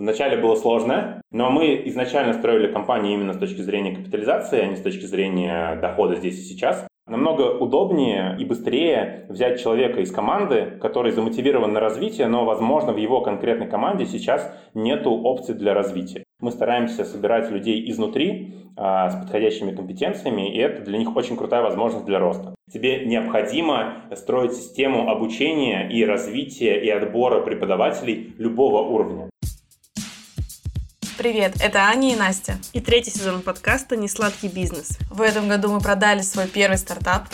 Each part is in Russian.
Вначале было сложно, но мы изначально строили компанию именно с точки зрения капитализации, а не с точки зрения дохода здесь и сейчас. Намного удобнее и быстрее взять человека из команды, который замотивирован на развитие, но, возможно, в его конкретной команде сейчас нет опций для развития. Мы стараемся собирать людей изнутри а, с подходящими компетенциями, и это для них очень крутая возможность для роста. Тебе необходимо строить систему обучения и развития и отбора преподавателей любого уровня. Привет, это Аня и Настя. И третий сезон подкаста «Несладкий бизнес». В этом году мы продали свой первый стартап.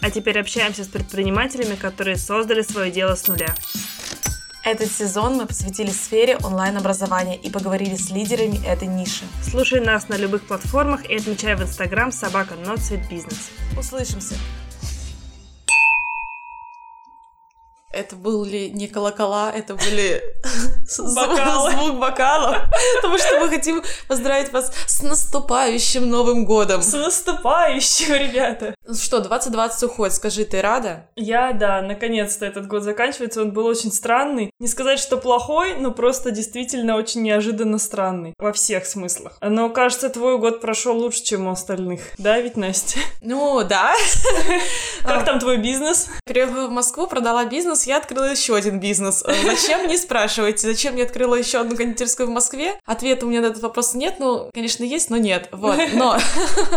А теперь общаемся с предпринимателями, которые создали свое дело с нуля. Этот сезон мы посвятили сфере онлайн-образования и поговорили с лидерами этой ниши. Слушай нас на любых платформах и отмечай в Инстаграм собака Бизнес. Услышимся! Это были не колокола, это были Бокалы. звук бокалов, потому что мы хотим поздравить вас с наступающим Новым годом. С наступающим, ребята! Ну что, 2020 уходит, скажи, ты рада? Я, да, наконец-то этот год заканчивается, он был очень странный. Не сказать, что плохой, но просто действительно очень неожиданно странный. Во всех смыслах. Но, кажется, твой год прошел лучше, чем у остальных. Да, ведь, Настя? Ну, да. Как там твой бизнес? Приехала в Москву, продала бизнес, я открыла еще один бизнес. Э, зачем, не спрашивайте, зачем я открыла еще одну кондитерскую в Москве? Ответа у меня на этот вопрос нет, ну, конечно, есть, но нет. Вот, но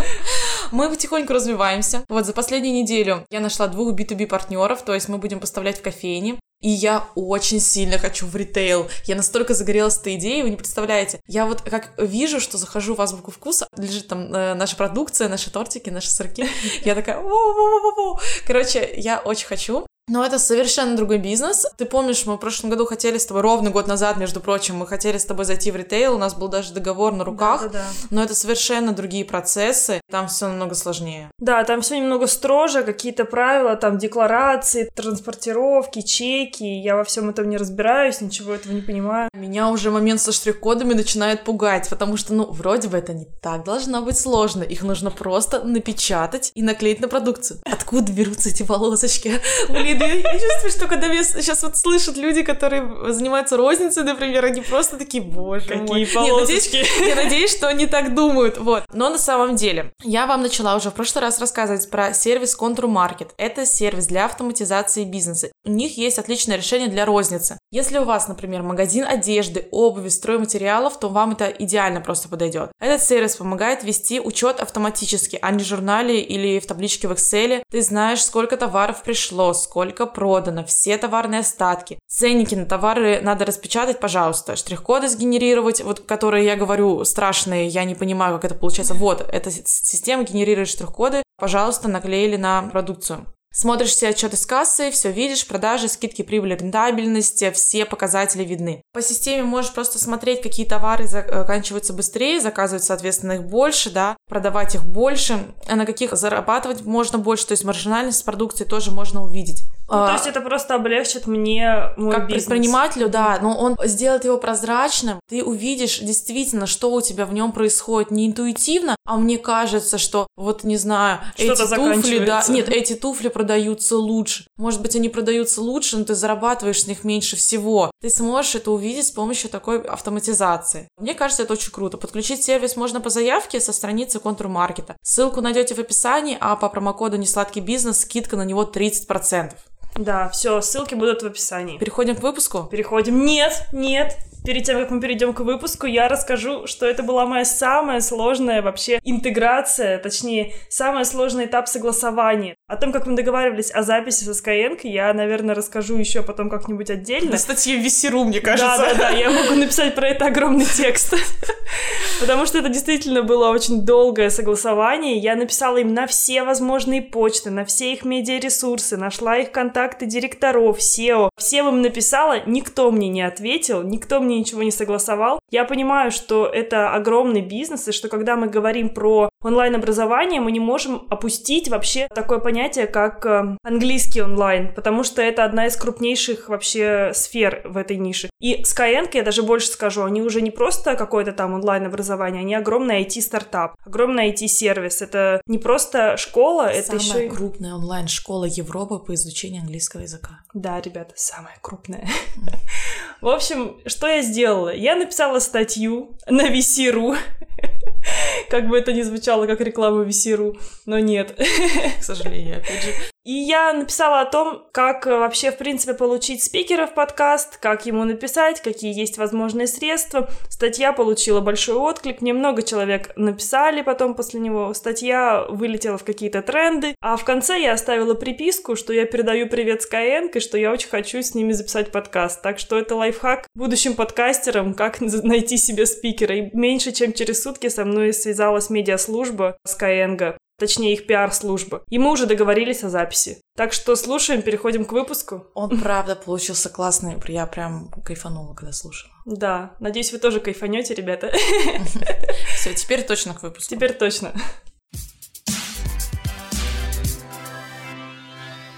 мы потихоньку развиваемся. Вот за последнюю неделю я нашла двух B2B партнеров, то есть мы будем поставлять в кофейни. И я очень сильно хочу в ритейл. Я настолько загорелась этой идеей, вы не представляете. Я вот как вижу, что захожу в азбуку вкуса, лежит там э, наша продукция, наши тортики, наши сырки. Я такая, во-во-во-во. Короче, я очень хочу. Но это совершенно другой бизнес. Ты помнишь, мы в прошлом году хотели с тобой, ровно год назад, между прочим, мы хотели с тобой зайти в ритейл, у нас был даже договор на руках, да, да, да. но это совершенно другие процессы, там все намного сложнее. Да, там все немного строже, какие-то правила, там декларации, транспортировки, чеки, я во всем этом не разбираюсь, ничего этого не понимаю. Меня уже момент со штрих-кодами начинает пугать, потому что, ну, вроде бы это не так должно быть сложно, их нужно просто напечатать и наклеить на продукцию. Откуда берутся эти волосочки? Блин, виды. Я чувствую, что когда меня сейчас вот слышат люди, которые занимаются розницей, например, они просто такие, боже Какие мой. полосочки. Я надеюсь, я надеюсь, что они так думают. Вот. Но на самом деле, я вам начала уже в прошлый раз рассказывать про сервис Contour Market. Это сервис для автоматизации бизнеса. У них есть отличное решение для розницы. Если у вас, например, магазин одежды, обуви, стройматериалов, то вам это идеально просто подойдет. Этот сервис помогает вести учет автоматически, а не в журнале или в табличке в Excel. Ты знаешь, сколько товаров пришло, сколько сколько продано, все товарные остатки. Ценники на товары надо распечатать, пожалуйста. Штрих-коды сгенерировать, вот которые я говорю страшные, я не понимаю, как это получается. Вот, эта система генерирует штрих-коды, пожалуйста, наклеили на продукцию. Смотришь все отчеты с кассы, все видишь, продажи, скидки, прибыли, рентабельности, все показатели видны. По системе можешь просто смотреть, какие товары заканчиваются быстрее, заказывать, соответственно, их больше, да, продавать их больше, а на каких зарабатывать можно больше, то есть маржинальность продукции тоже можно увидеть. Ну, то а, есть это просто облегчит мне мой как бизнес. предпринимателю, да, но он сделает его прозрачным. Ты увидишь действительно, что у тебя в нем происходит не интуитивно, а мне кажется, что вот не знаю, эти туфли, да, нет, эти туфли продаются лучше. Может быть, они продаются лучше, но ты зарабатываешь с них меньше всего. Ты сможешь это увидеть с помощью такой автоматизации. Мне кажется, это очень круто. Подключить сервис можно по заявке со страницы контур-маркета. Ссылку найдете в описании, а по промокоду «Несладкий бизнес» скидка на него 30%. Да, все, ссылки будут в описании. Переходим к выпуску? Переходим. Нет, нет, Перед тем, как мы перейдем к выпуску, я расскажу, что это была моя самая сложная вообще интеграция, точнее, самый сложный этап согласования. О том, как мы договаривались о записи со Skyeng, я, наверное, расскажу еще потом как-нибудь отдельно. На статье в Весеру, мне кажется. Да, да, да, я могу написать про это огромный текст. Потому что это действительно было очень долгое согласование. Я написала им на все возможные почты, на все их медиаресурсы, нашла их контакты директоров, SEO. Всем им написала, никто мне не ответил, никто мне ничего не согласовал. Я понимаю, что это огромный бизнес, и что когда мы говорим про онлайн-образования мы не можем опустить вообще такое понятие, как э, английский онлайн, потому что это одна из крупнейших вообще сфер в этой нише. И Skyeng, я даже больше скажу, они уже не просто какое-то там онлайн-образование, они огромный IT-стартап, огромный IT-сервис. Это не просто школа, Самая это еще... крупная онлайн-школа Европы по изучению английского языка. Да, ребята, самая крупная. В общем, что я сделала? Я написала статью на VC.ru, как бы это ни звучало как реклама VC.ru, но нет. К сожалению, опять же. И я написала о том, как э, вообще, в принципе, получить спикера в подкаст, как ему написать, какие есть возможные средства. Статья получила большой отклик, мне много человек написали потом после него. Статья вылетела в какие-то тренды. А в конце я оставила приписку, что я передаю привет Skyeng и что я очень хочу с ними записать подкаст. Так что это лайфхак будущим подкастерам, как найти себе спикера. И меньше чем через сутки со мной связалась медиаслужба Skyeng точнее их пиар-служба. И мы уже договорились о записи. Так что слушаем, переходим к выпуску. Он правда получился классный, я прям кайфанула, когда слушала. Да, надеюсь, вы тоже кайфанете, ребята. Все, теперь точно к выпуску. Теперь точно.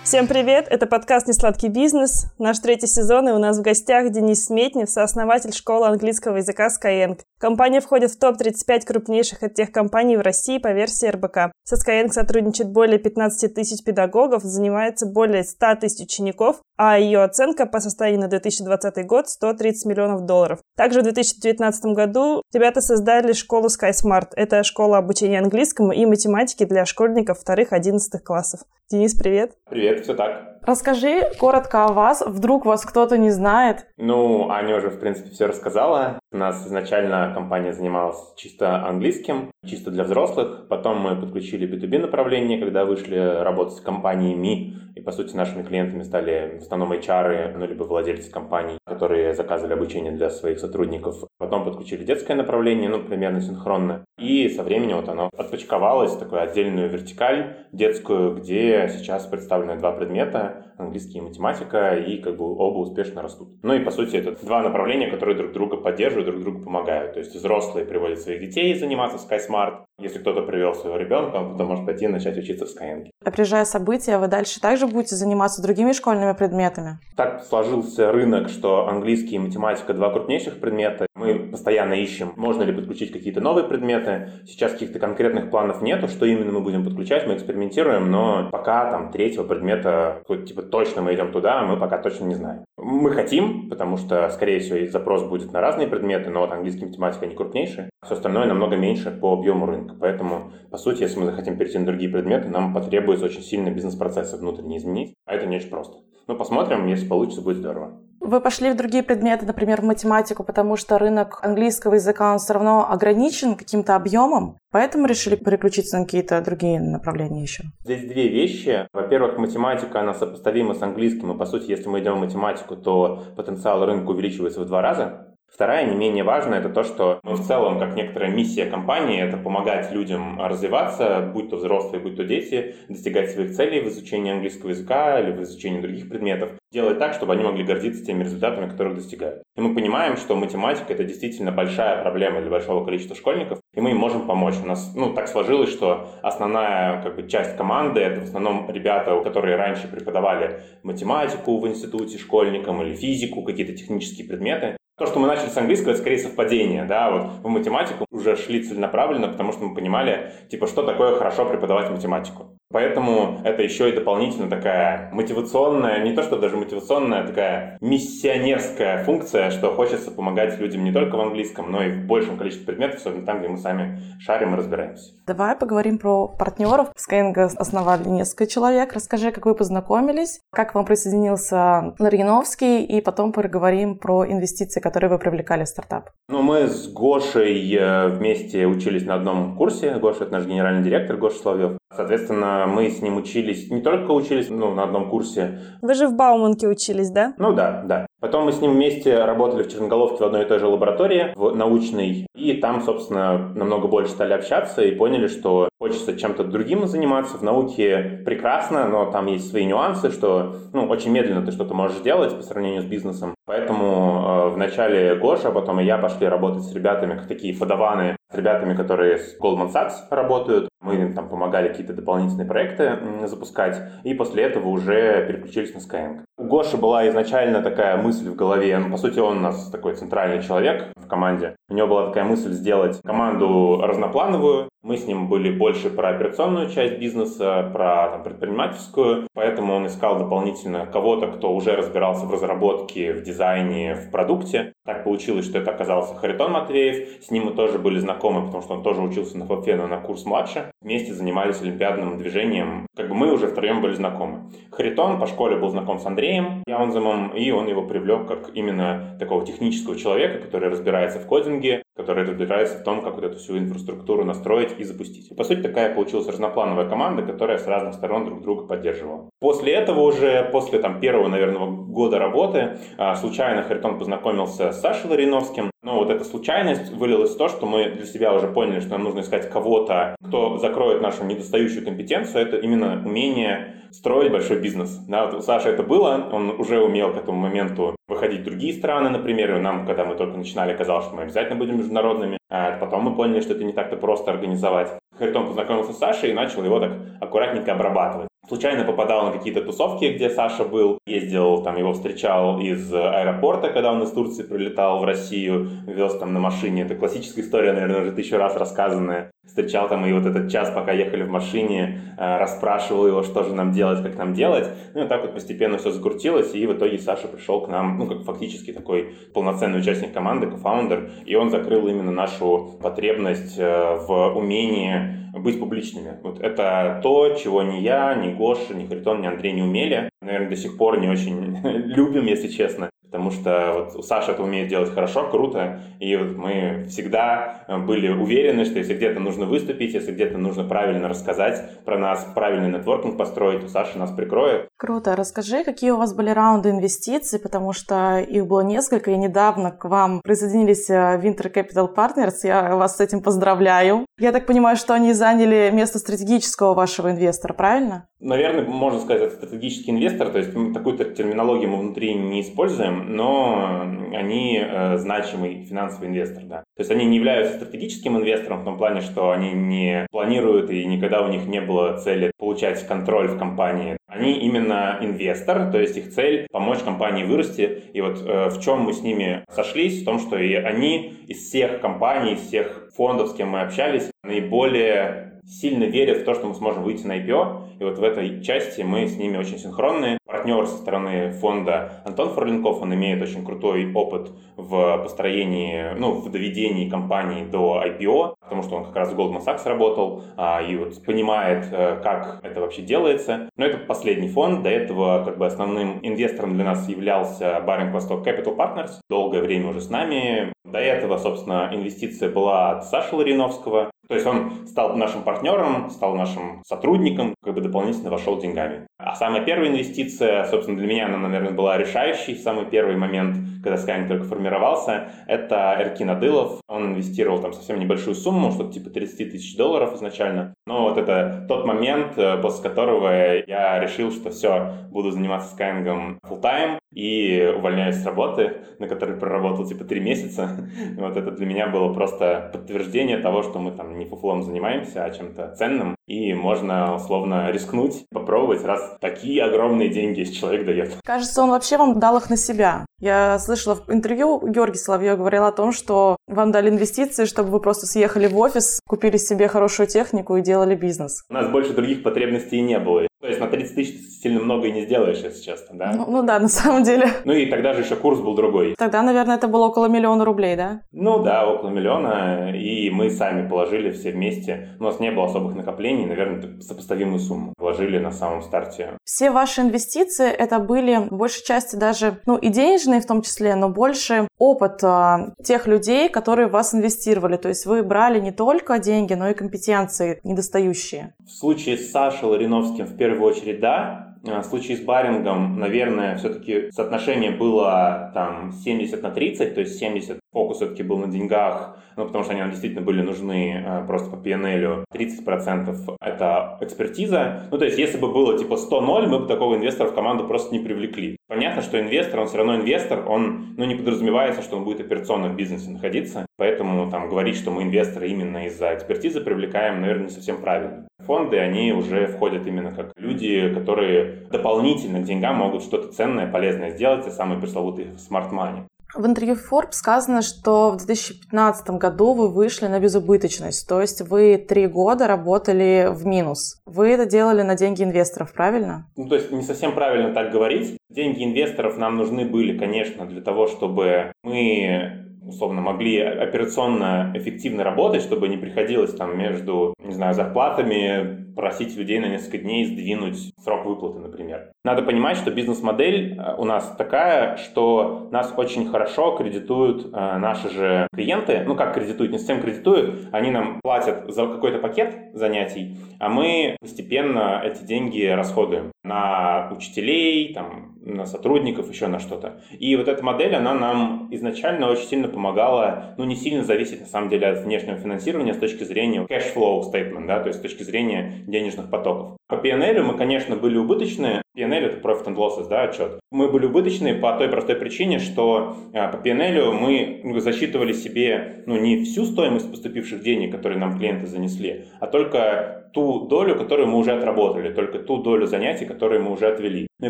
Всем привет! Это подкаст «Несладкий бизнес». Наш третий сезон, и у нас в гостях Денис Сметнев, сооснователь школы английского языка Skyeng. Компания входит в топ-35 крупнейших от тех компаний в России по версии РБК. Со Skyeng сотрудничает более 15 тысяч педагогов, занимается более 100 тысяч учеников, а ее оценка по состоянию на 2020 год 130 миллионов долларов. Также в 2019 году ребята создали школу SkySmart. Это школа обучения английскому и математике для школьников вторых-одиннадцатых классов. Денис, привет. Привет, все так. Расскажи коротко о вас, вдруг вас кто-то не знает. Ну, Аня уже, в принципе, все рассказала. У нас изначально компания занималась чисто английским, чисто для взрослых. Потом мы подключили B2B направление, когда вышли работать с компаниями. И, по сути, нашими клиентами стали в основном HR, ну, либо владельцы компаний, которые заказывали обучение для своих сотрудников. Потом подключили детское направление, ну, примерно синхронно. И со временем вот оно отпочковалось такую отдельную вертикаль детскую, где сейчас представлены два предмета английский и математика, и как бы оба успешно растут. Ну и по сути это два направления, которые друг друга поддерживают, друг другу помогают. То есть взрослые приводят своих детей заниматься SkySmart. Если кто-то привел своего ребенка, он потом может пойти и начать учиться в Skyeng. Опережая события, вы дальше также будете заниматься другими школьными предметами? Так сложился рынок, что английский и математика два крупнейших предмета. Мы постоянно ищем, можно ли подключить какие-то новые предметы. Сейчас каких-то конкретных планов нету, что именно мы будем подключать, мы экспериментируем, но пока там третьего предмета, типа точно мы идем туда, мы пока точно не знаем. Мы хотим, потому что, скорее всего, запрос будет на разные предметы, но вот английский математика не крупнейшие, все остальное намного меньше по объему рынка. Поэтому, по сути, если мы захотим перейти на другие предметы, нам потребуется очень сильно бизнес-процессы внутренне изменить, а это не очень просто. Ну, посмотрим, если получится, будет здорово. Вы пошли в другие предметы, например, в математику, потому что рынок английского языка, он все равно ограничен каким-то объемом, поэтому решили переключиться на какие-то другие направления еще? Здесь две вещи. Во-первых, математика, она сопоставима с английским, и, по сути, если мы идем в математику, то потенциал рынка увеличивается в два раза. Вторая, не менее важная, это то, что мы в целом, как некоторая миссия компании, это помогать людям развиваться, будь то взрослые, будь то дети, достигать своих целей в изучении английского языка или в изучении других предметов, делать так, чтобы они могли гордиться теми результатами, которых достигают. И мы понимаем, что математика — это действительно большая проблема для большого количества школьников, и мы им можем помочь. У нас ну, так сложилось, что основная как бы, часть команды — это в основном ребята, которые раньше преподавали математику в институте школьникам или физику, какие-то технические предметы. То, что мы начали с английского, это скорее совпадение, да, вот в математику уже шли целенаправленно, потому что мы понимали, типа, что такое хорошо преподавать математику. Поэтому это еще и дополнительно такая мотивационная, не то что даже мотивационная, а такая миссионерская функция, что хочется помогать людям не только в английском, но и в большем количестве предметов, особенно там, где мы сами шарим и разбираемся. Давай поговорим про партнеров. Skyeng основали несколько человек. Расскажи, как вы познакомились, как к вам присоединился Ларьяновский, и потом поговорим про инвестиции, которые вы привлекали в стартап. Ну, мы с Гошей э, вместе учились на одном курсе. Гоша — это наш генеральный директор, Гоша Соловьев. Соответственно, мы с ним учились, не только учились ну, на одном курсе. Вы же в Бауманке учились, да? Ну да, да. Потом мы с ним вместе работали в Черноголовке в одной и той же лаборатории, в научной. И там, собственно, намного больше стали общаться и поняли, что хочется чем-то другим заниматься. В науке прекрасно, но там есть свои нюансы, что ну, очень медленно ты что-то можешь делать по сравнению с бизнесом. Поэтому э, в начале Гоша, потом и я пошли работать с ребятами, как такие подаваны, с ребятами, которые с Goldman Sachs работают. Мы им там помогали какие-то дополнительные проекты запускать, и после этого уже переключились на Skyeng. У Гоши была изначально такая мысль в голове, ну, по сути, он у нас такой центральный человек в команде. У него была такая мысль сделать команду разноплановую, мы с ним были больше про операционную часть бизнеса, про там, предпринимательскую, поэтому он искал дополнительно кого-то, кто уже разбирался в разработке, в дизайне, в продукте. Так получилось, что это оказался Харитон Матвеев. С ним мы тоже были знакомы, потому что он тоже учился на ФАПе, но на курс младше. Вместе занимались олимпиадным движением. Как бы мы уже втроем были знакомы. Харитон по школе был знаком с Андреем Яунземом, и он его привлек как именно такого технического человека, который разбирается в кодинге, который разбирается в том, как вот эту всю инфраструктуру настроить и запустить. И, по сути, такая получилась разноплановая команда, которая с разных сторон друг друга поддерживала. После этого уже, после там первого, наверное, года работы, а, случайно Харитон познакомился с Сашей Лариновским. Но вот эта случайность вылилась в то, что мы для себя уже поняли, что нам нужно искать кого-то, кто закроет нашу недостающую компетенцию. Это именно умение строить большой бизнес. Да, вот у Саши это было, он уже умел к этому моменту выходить в другие страны, например. И нам, когда мы только начинали, казалось, что мы обязательно будем международными. А потом мы поняли, что это не так-то просто организовать. Харитон познакомился с Сашей и начал его так аккуратненько обрабатывать. Случайно попадал на какие-то тусовки, где Саша был, ездил, там его встречал из аэропорта, когда он из Турции прилетал в Россию, вез там на машине. Это классическая история, наверное, уже тысячу раз рассказанная. Встречал там и вот этот час, пока ехали в машине, э, расспрашивал его, что же нам делать, как нам делать. Ну и так вот постепенно все закрутилось, и в итоге Саша пришел к нам, ну как фактически такой полноценный участник команды, кофаундер, и он закрыл именно нашу потребность э, в умении быть публичными. Вот это то, чего ни я, ни Гоша, ни Харитон, ни Андрей не умели. Наверное, до сих пор не очень любим, если честно потому что вот Саша это умеет делать хорошо, круто, и вот мы всегда э, были уверены, что если где-то нужно выступить, если где-то нужно правильно рассказать про нас, правильный нетворкинг построить, то Саша нас прикроет. Круто. Расскажи, какие у вас были раунды инвестиций, потому что их было несколько, и недавно к вам присоединились э, Winter Capital Partners, я вас с этим поздравляю. Я так понимаю, что они заняли место стратегического вашего инвестора, правильно? Наверное, можно сказать, это стратегический инвестор, то есть такую терминологию мы внутри не используем, но они э, значимый финансовый инвестор, да. То есть они не являются стратегическим инвестором в том плане, что они не планируют и никогда у них не было цели получать контроль в компании. Они именно инвестор, то есть их цель помочь компании вырасти. И вот э, в чем мы с ними сошлись, в том, что и они из всех компаний, из всех фондов, с кем мы общались, наиболее сильно верят в то, что мы сможем выйти на IPO, и вот в этой части мы с ними очень синхронны. Партнер со стороны фонда Антон Форленков, он имеет очень крутой опыт в построении, ну, в доведении компании до IPO, потому что он как раз в Goldman Sachs работал, а, и вот понимает, э, как это вообще делается. Но это последний фонд, до этого как бы основным инвестором для нас являлся Баринг Восток Capital Partners, долгое время уже с нами. До этого, собственно, инвестиция была от Саши Лариновского, то есть он стал нашим партнером, стал нашим сотрудником, как бы дополнительно вошел деньгами. А самая первая инвестиция, собственно, для меня она, наверное, была решающей. Самый первый момент, когда Skyeng только формировался, это Эркин Адылов. Он инвестировал там совсем небольшую сумму, что-то типа 30 тысяч долларов изначально. Но вот это тот момент, э, после которого я решил, что все, буду заниматься Skyeng full time и увольняюсь с работы, на которой проработал типа три месяца. Вот это для меня было просто подтверждение того, что мы там не фуфлом занимаемся, а чем-то ценным. И можно условно рискнуть, попробовать, раз такие огромные деньги человек дает. Кажется, он вообще вам дал их на себя. Я слышала в интервью, Георгий Соловьев говорил о том, что вам дали инвестиции, чтобы вы просто съехали в офис, купили себе хорошую технику и делали бизнес. У нас больше других потребностей не было. То есть на 30 тысяч сильно много и не сделаешь, если честно, да? Ну, ну да, на самом деле. Ну и тогда же еще курс был другой. Тогда, наверное, это было около миллиона рублей, да? Ну да, около миллиона. И мы сами положили все вместе. У нас не было особых накоплений, наверное, сопоставимую сумму вложили на самом старте. Все ваши инвестиции это были в большей части даже, ну и денежные в том числе, но больше опыт а, тех людей, которые в вас инвестировали. То есть вы брали не только деньги, но и компетенции недостающие. В случае с Сашей Лариновским в первую первую очередь, да. А, в случае с Барингом, наверное, все-таки соотношение было там 70 на 30, то есть 70 фокус все-таки был на деньгах, ну, потому что они нам действительно были нужны э, просто по PNL. 30% это экспертиза. Ну, то есть, если бы было типа 100-0, мы бы такого инвестора в команду просто не привлекли. Понятно, что инвестор, он все равно инвестор, он, ну, не подразумевается, что он будет операционно в бизнесе находиться. Поэтому там говорить, что мы инвесторы именно из-за экспертизы привлекаем, наверное, не совсем правильно. Фонды, они уже входят именно как люди, которые дополнительно к деньгам могут что-то ценное, полезное сделать, те самые пресловутые smart money. В интервью Forbes сказано, что в 2015 году вы вышли на безубыточность, то есть вы три года работали в минус. Вы это делали на деньги инвесторов, правильно? Ну, то есть не совсем правильно так говорить. Деньги инвесторов нам нужны были, конечно, для того, чтобы мы условно могли операционно эффективно работать, чтобы не приходилось там между, не знаю, зарплатами просить людей на несколько дней сдвинуть срок выплаты, например. Надо понимать, что бизнес-модель э, у нас такая, что нас очень хорошо кредитуют э, наши же клиенты. Ну, как кредитуют, не совсем кредитуют. Они нам платят за какой-то пакет занятий, а мы постепенно эти деньги расходуем на учителей, там, на сотрудников, еще на что-то. И вот эта модель, она нам изначально очень сильно помогала, ну, не сильно зависеть, на самом деле, от внешнего финансирования с точки зрения cash flow statement, да, то есть с точки зрения денежных потоков. По PNL мы, конечно, были убыточные. PNL это Profit and Losses, да, отчет. Мы были убыточные по той простой причине, что а, по PNL мы ну, засчитывали себе ну, не всю стоимость поступивших денег, которые нам клиенты занесли, а только ту долю, которую мы уже отработали, только ту долю занятий, которые мы уже отвели. Ну и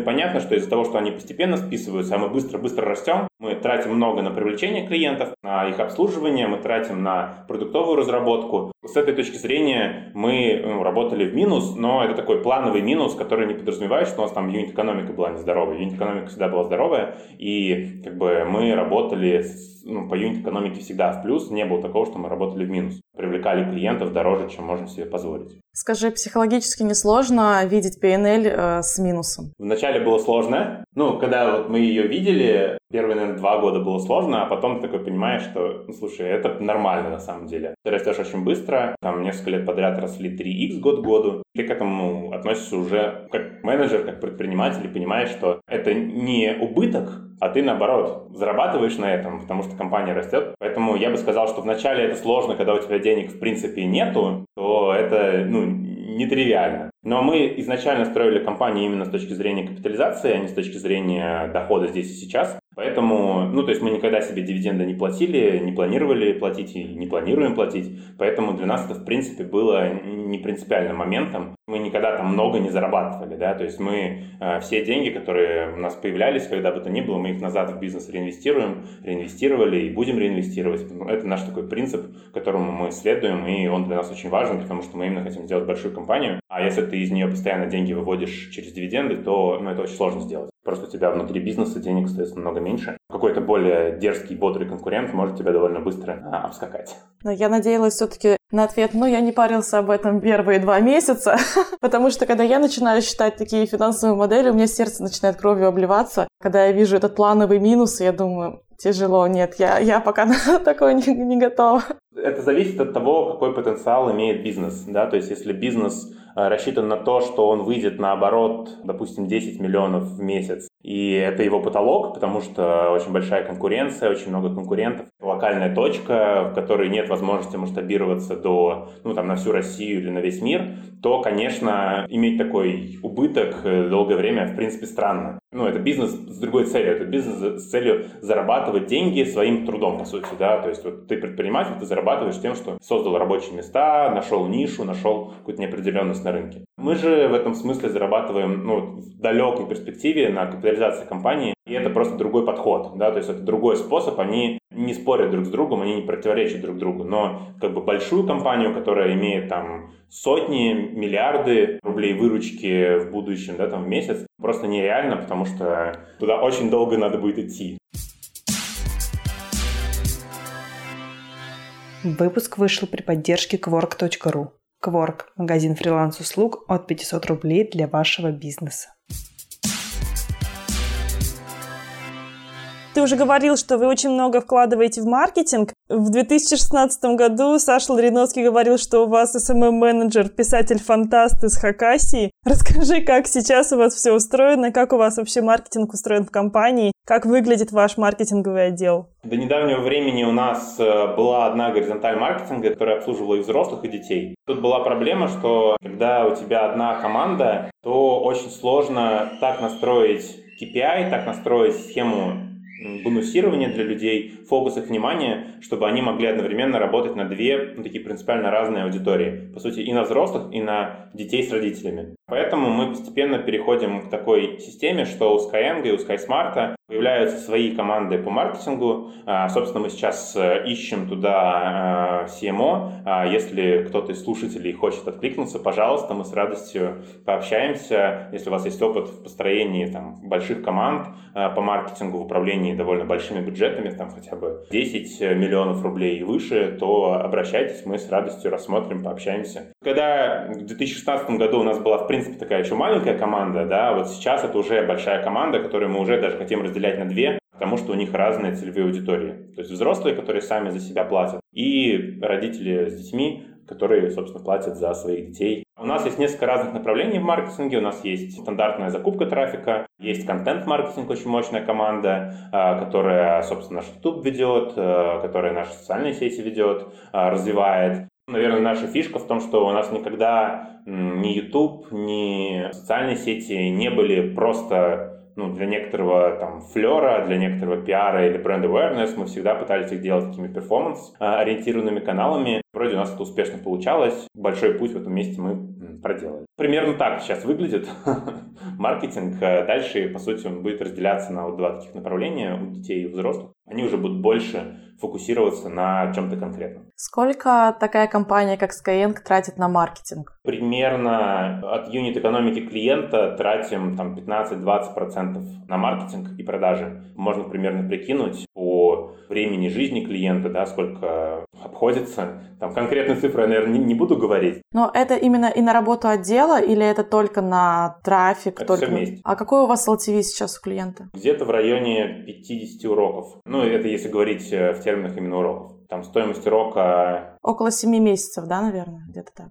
понятно, что из-за того, что они постепенно списываются, а мы быстро-быстро растем, мы тратим много на привлечение клиентов, на их обслуживание, мы тратим на продуктовую разработку. С этой точки зрения мы ну, работали в минус, но это такой плановый минус, который не подразумевает, что у нас там юнит-экономика была нездоровая. Юнит-экономика всегда была здоровая, и как бы мы работали с, ну, по юнит-экономике всегда в плюс, не было такого, что мы работали в минус. Привлекали клиентов дороже, чем можем себе позволить. Скажи, психологически несложно видеть PNL э, с минусом? Вначале было сложно. Ну, когда вот мы ее видели, первые, наверное, два года было сложно, а потом ты такой понимаешь, что, ну, слушай, это нормально на самом деле. Ты растешь очень быстро, там несколько лет подряд росли 3x год к году. Ты к этому относишься уже как менеджер, как предприниматель, и понимаешь, что это не убыток, а ты, наоборот, зарабатываешь на этом, потому что компания растет. Поэтому я бы сказал, что вначале это сложно, когда у тебя денег в принципе нету, то это, ну, нетривиально. Но мы изначально строили компанию именно с точки зрения капитализации, а не с точки зрения дохода здесь и сейчас. Поэтому, ну, то есть мы никогда себе дивиденды не платили, не планировали платить и не планируем платить. Поэтому для нас это, в принципе, было не принципиальным моментом. Мы никогда там много не зарабатывали, да, то есть мы э, все деньги, которые у нас появлялись, когда бы то ни было, мы их назад в бизнес реинвестируем, реинвестировали и будем реинвестировать. Это наш такой принцип, которому мы следуем, и он для нас очень важен, потому что мы именно хотим сделать большую компанию. А если ты из нее постоянно деньги выводишь через дивиденды, то ну, это очень сложно сделать. Просто у тебя внутри бизнеса денег, соответственно, много меньше. Какой-то более дерзкий, бодрый конкурент может тебя довольно быстро а, обскакать. Но я надеялась все-таки на ответ, ну, я не парился об этом первые два месяца, потому что когда я начинаю считать такие финансовые модели, у меня сердце начинает кровью обливаться. Когда я вижу этот плановый минус, я думаю, тяжело, нет, я, я пока на такое не, не готова. Это зависит от того, какой потенциал имеет бизнес, да, то есть если бизнес Э, рассчитан на то, что он выйдет на оборот, допустим, 10 миллионов в месяц. И это его потолок, потому что очень большая конкуренция, очень много конкурентов. Локальная точка, в которой нет возможности масштабироваться до, ну, там, на всю Россию или на весь мир, то, конечно, иметь такой убыток э, долгое время, в принципе, странно. Ну, это бизнес с другой целью. Это бизнес с целью зарабатывать деньги своим трудом, по сути, да. То есть вот ты предприниматель, ты зарабатываешь тем, что создал рабочие места, нашел нишу, нашел какую-то неопределенность на рынке. Мы же в этом смысле зарабатываем ну, в далекой перспективе на капитализации компании, и это просто другой подход, да, то есть это другой способ, они не спорят друг с другом, они не противоречат друг другу, но как бы большую компанию, которая имеет там сотни, миллиарды рублей выручки в будущем, да, там в месяц, просто нереально, потому что туда очень долго надо будет идти. Выпуск вышел при поддержке Quark.ru. Quark – магазин фриланс-услуг от 500 рублей для вашего бизнеса. Ты уже говорил, что вы очень много вкладываете в маркетинг. В 2016 году Саша Лариновский говорил, что у вас SMM-менеджер, писатель-фантаст из Хакасии. Расскажи, как сейчас у вас все устроено, как у вас вообще маркетинг устроен в компании, как выглядит ваш маркетинговый отдел? До недавнего времени у нас э, была одна горизонталь маркетинга, которая обслуживала и взрослых, и детей. Тут была проблема, что когда у тебя одна команда, то очень сложно так настроить KPI, так настроить схему бонусирования для людей, фокус их внимания, чтобы они могли одновременно работать на две ну, такие принципиально разные аудитории. По сути, и на взрослых, и на детей с родителями. Поэтому мы постепенно переходим к такой системе, что у Skyeng и у SkySmart появляются свои команды по маркетингу. А, собственно, мы сейчас э, ищем туда а, CMO. А, если кто-то из слушателей хочет откликнуться, пожалуйста, мы с радостью пообщаемся. Если у вас есть опыт в построении там, больших команд по маркетингу, в управлении довольно большими бюджетами, там хотя бы 10 миллионов рублей и выше, то обращайтесь, мы с радостью рассмотрим, пообщаемся. Когда в 2016 году у нас была, в принципе, такая еще маленькая команда, да, вот сейчас это уже большая команда, которую мы уже даже хотим разделять на две, потому что у них разные целевые аудитории. То есть взрослые, которые сами за себя платят, и родители с детьми, которые, собственно, платят за своих детей. У нас есть несколько разных направлений в маркетинге. У нас есть стандартная закупка трафика, есть контент-маркетинг, очень мощная команда, а, которая, собственно, наш YouTube ведет, а, которая наши социальные сети ведет, а, развивает. Наверное, наша фишка в том, что у нас никогда ни YouTube, ни социальные сети не были просто ну, для некоторого там флера, для некоторого пиара или бренд awareness мы всегда пытались их делать такими перформанс-ориентированными каналами. Вроде у нас это успешно получалось. Большой путь в этом месте мы проделали. Примерно так сейчас выглядит маркетинг. Дальше, по сути, он будет разделяться на вот два таких направления у детей и у взрослых. Они уже будут больше фокусироваться на чем-то конкретном. Сколько такая компания, как Skyeng, тратит на маркетинг? Примерно от юнит экономики клиента тратим там 15-20% на маркетинг и продажи. Можно примерно прикинуть по времени жизни клиента, да, сколько обходится. Там конкретные цифры я, наверное, не, не буду говорить. Но это именно и на работу отдела или это только на трафик? Это только... все вместе. А какой у вас LTV сейчас у клиента? Где-то в районе 50 уроков. Ну, это если говорить э, в терминах именно уроков. Там стоимость урока... Около 7 месяцев, да, наверное, где-то так?